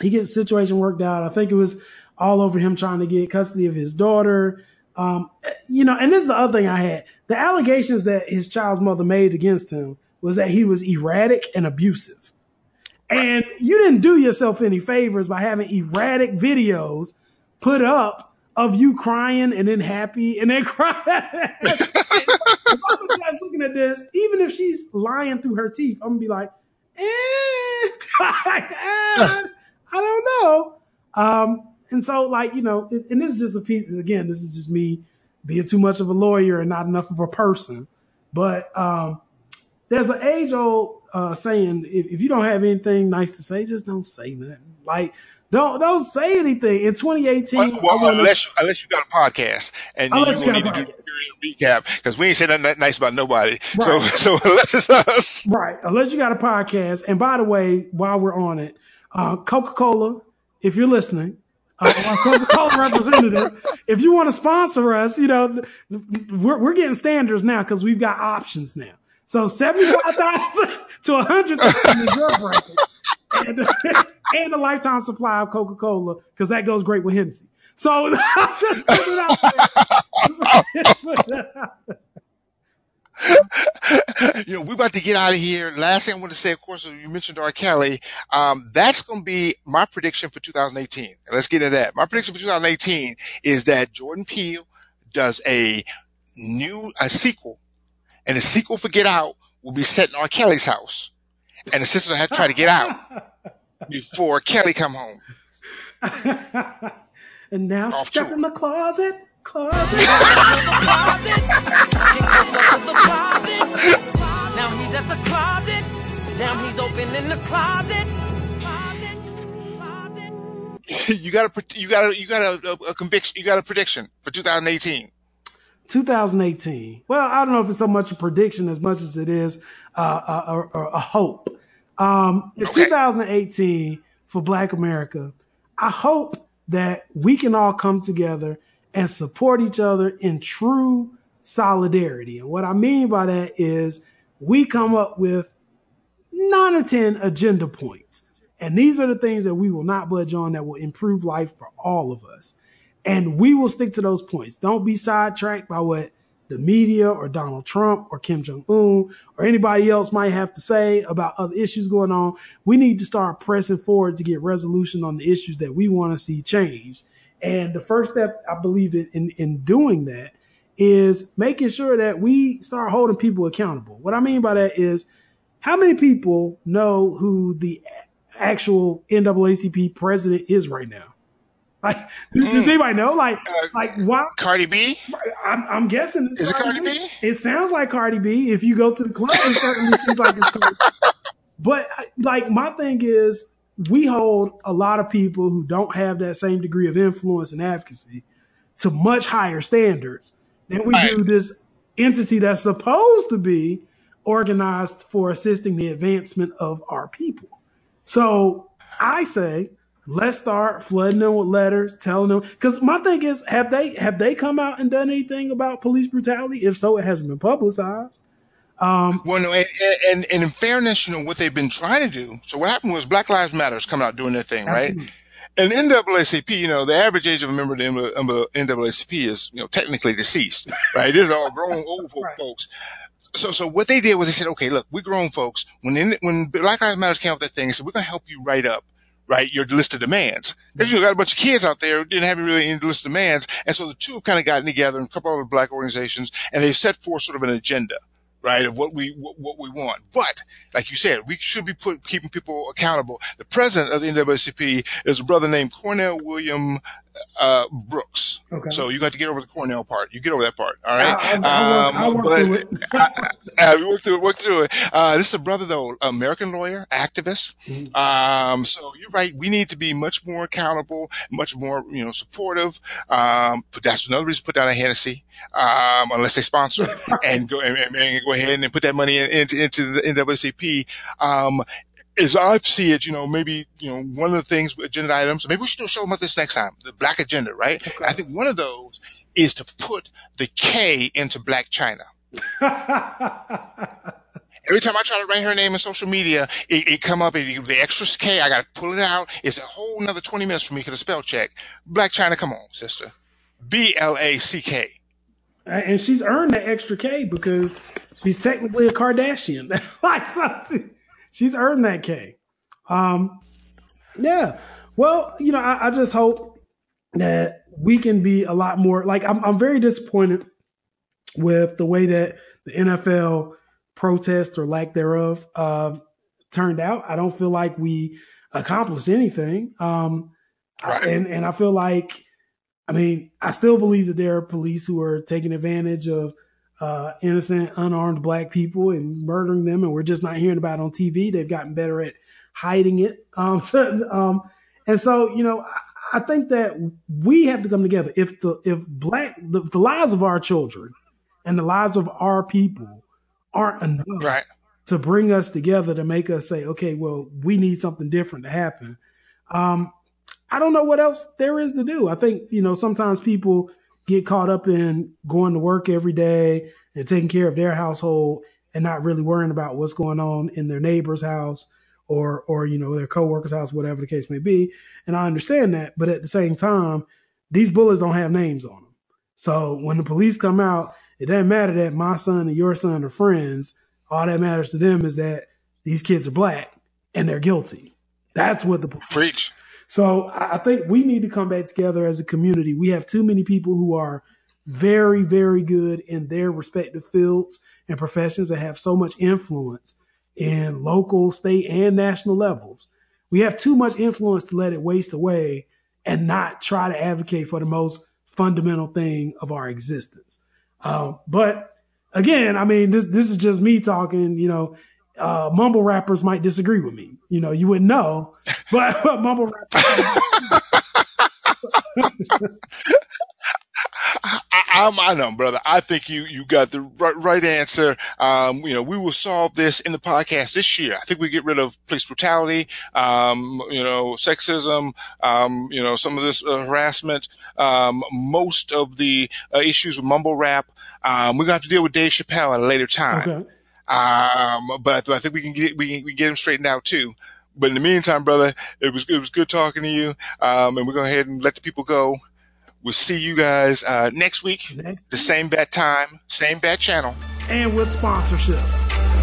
he gets the situation worked out. I think it was all over him trying to get custody of his daughter. Um, you know, and this is the other thing I had. The allegations that his child's mother made against him was that he was erratic and abusive. And you didn't do yourself any favors by having erratic videos put up of you crying and then happy and then crying. if I'm judge looking at this, even if she's lying through her teeth, I'm gonna be like, eh, I don't know. Um, and so, like, you know, and this is just a piece. Again, this is just me being too much of a lawyer and not enough of a person. But um, there's an age old uh, saying: if, if you don't have anything nice to say, just don't say nothing. Like, don't don't say anything. In 2018, Well, well, unless you, unless you got a podcast, and you you need to do a period recap because we ain't saying nothing nice about nobody. So, so unless it's us, Right. Unless you got a podcast. And by the way, while we're on it, uh, Coca Cola, if you're listening, uh, our Coca Cola representative, if you want to sponsor us, you know, we're, we're getting standards now because we've got options now. So 75,000 to 100,000 is your bracket. And, and a lifetime supply of Coca Cola because that goes great with Hennessy. So just put it out there. You know, we're about to get out of here. Last thing I want to say, of course, you mentioned R. Kelly. Um, that's going to be my prediction for 2018. And let's get into that. My prediction for 2018 is that Jordan Peele does a new, a sequel, and the sequel for Get Out will be set in R. Kelly's house. And the sister will have to try to get out before Kelly come home. and now stuck in the closet. Closet. Now he's at the closet. Now he's open in the closet. you got a, you got a, you got a, a, a conviction, you got a prediction for 2018. 2018. Well, I don't know if it's so much a prediction as much as it is uh, a, a, a hope. Um, in 2018 for Black America, I hope that we can all come together and support each other in true solidarity. And what I mean by that is we come up with nine or 10 agenda points. And these are the things that we will not budge on that will improve life for all of us. And we will stick to those points. Don't be sidetracked by what the media or Donald Trump or Kim Jong Un or anybody else might have to say about other issues going on. We need to start pressing forward to get resolution on the issues that we want to see changed. And the first step, I believe, in, in, in doing that is making sure that we start holding people accountable. What I mean by that is how many people know who the actual NAACP president is right now? Like, does, does mm. anybody know? Like, uh, like why? Cardi B? I'm, I'm guessing. It's Is it Cardi B? It sounds like Cardi B. If you go to the club, it certainly seems like it's Cardi B. But like, my thing is, we hold a lot of people who don't have that same degree of influence and advocacy to much higher standards than we do this entity that's supposed to be organized for assisting the advancement of our people. So I say, let's start flooding them with letters, telling them. Because my thing is, have they have they come out and done anything about police brutality? If so, it hasn't been publicized. Um, Well, no, and, and, and in fairness, you know, what they've been trying to do. So what happened was Black Lives Matters coming out doing their thing, right? And NAACP, you know, the average age of a member of the NAACP is, you know, technically deceased, right? These are all grown old folk folks. So, so what they did was they said, okay, look, we're grown folks. When in, when Black Lives Matter came out with that thing, they said, we're going to help you write up, right, your list of demands. Because you got a bunch of kids out there who didn't have really any list of demands. And so the two have kind of gotten together and a couple other black organizations and they set forth sort of an agenda. Right of what we what, what we want, but like you said, we should be put, keeping people accountable. The president of the NAACP is a brother named Cornell William uh, Brooks. Okay. So you got to get over the Cornell part. You get over that part. All right. I- work- I work through it. I, I, I work through it. Work through it. Uh, this is a brother though, American lawyer, activist. Mm-hmm. Um, so you're right. We need to be much more accountable, much more, you know, supportive. Um, but that's another reason to put down a Hennessy, um, unless they sponsor and go and, and- and go ahead and put that money in, into, into the NAACP. Um, as I see it, you know, maybe, you know, one of the things, with agenda items, maybe we should do a show about this next time, the black agenda, right? I think one of those is to put the K into Blac Chyna. Every time I try to write her name in social media, it, it come up, it, the extra K, I got to pull it out. It's a whole nother 20 minutes for me for the spell check. Blac Chyna, come on, sister. B-L-A-C-K. and she's earned that extra K because she's technically a Kardashian. like, so she's earned that K. Um, yeah. Well, you know, I, I just hope that we can be a lot more like I'm, I'm very disappointed with the way that the NFL protest or lack thereof uh, turned out. I don't feel like we accomplished anything. Um, and and I feel like, I mean, I still believe that there are police who are taking advantage of uh, innocent, unarmed black people and murdering them, and we're just not hearing about it on TV. They've gotten better at hiding it. Um, so, um, and so, you know, I, I think that we have to come together. If the if black the, the lives of our children and the lives of our people aren't enough Right. to bring us together to make us say, okay, well, we need something different to happen. Um, I don't know what else there is to do. I think, you know, sometimes people get caught up in going to work every day and taking care of their household and not really worrying about what's going on in their neighbor's house or, or, you know, their coworker's house, whatever the case may be. And I understand that. But at the same time, these bullets don't have names on them. So when the police come out, it doesn't matter that my son and your son are friends. All that matters to them is that these kids are black and they're guilty. That's what the preach. So I think we need to come back together as a community. We have too many people who are very, very good in their respective fields and professions that have so much influence in local, state, and national levels. We have too much influence to let it waste away and not try to advocate for the most fundamental thing of our existence. Um, but again, I mean, this this is just me talking. You know, uh, mumble rappers might disagree with me. You know, you wouldn't know, but, mumble rappers. I, I'm, I know, brother. I think you you got the right, right answer. Um, you know, we will solve this in the podcast this year. I think we get rid of police brutality, um, you know, sexism, um, you know, some of this uh, harassment, um, most of the uh, issues with mumble rap. Um, we're gonna have to deal with Dave Chappelle at a later time. Okay. Um, but I think we can get we can, we can get him straightened out too. But in the meantime, brother, it was it was good talking to you. Um, and we're going to go ahead and let the people go. We'll see you guys uh, next week, the same bat time, same bat channel. And with sponsorship.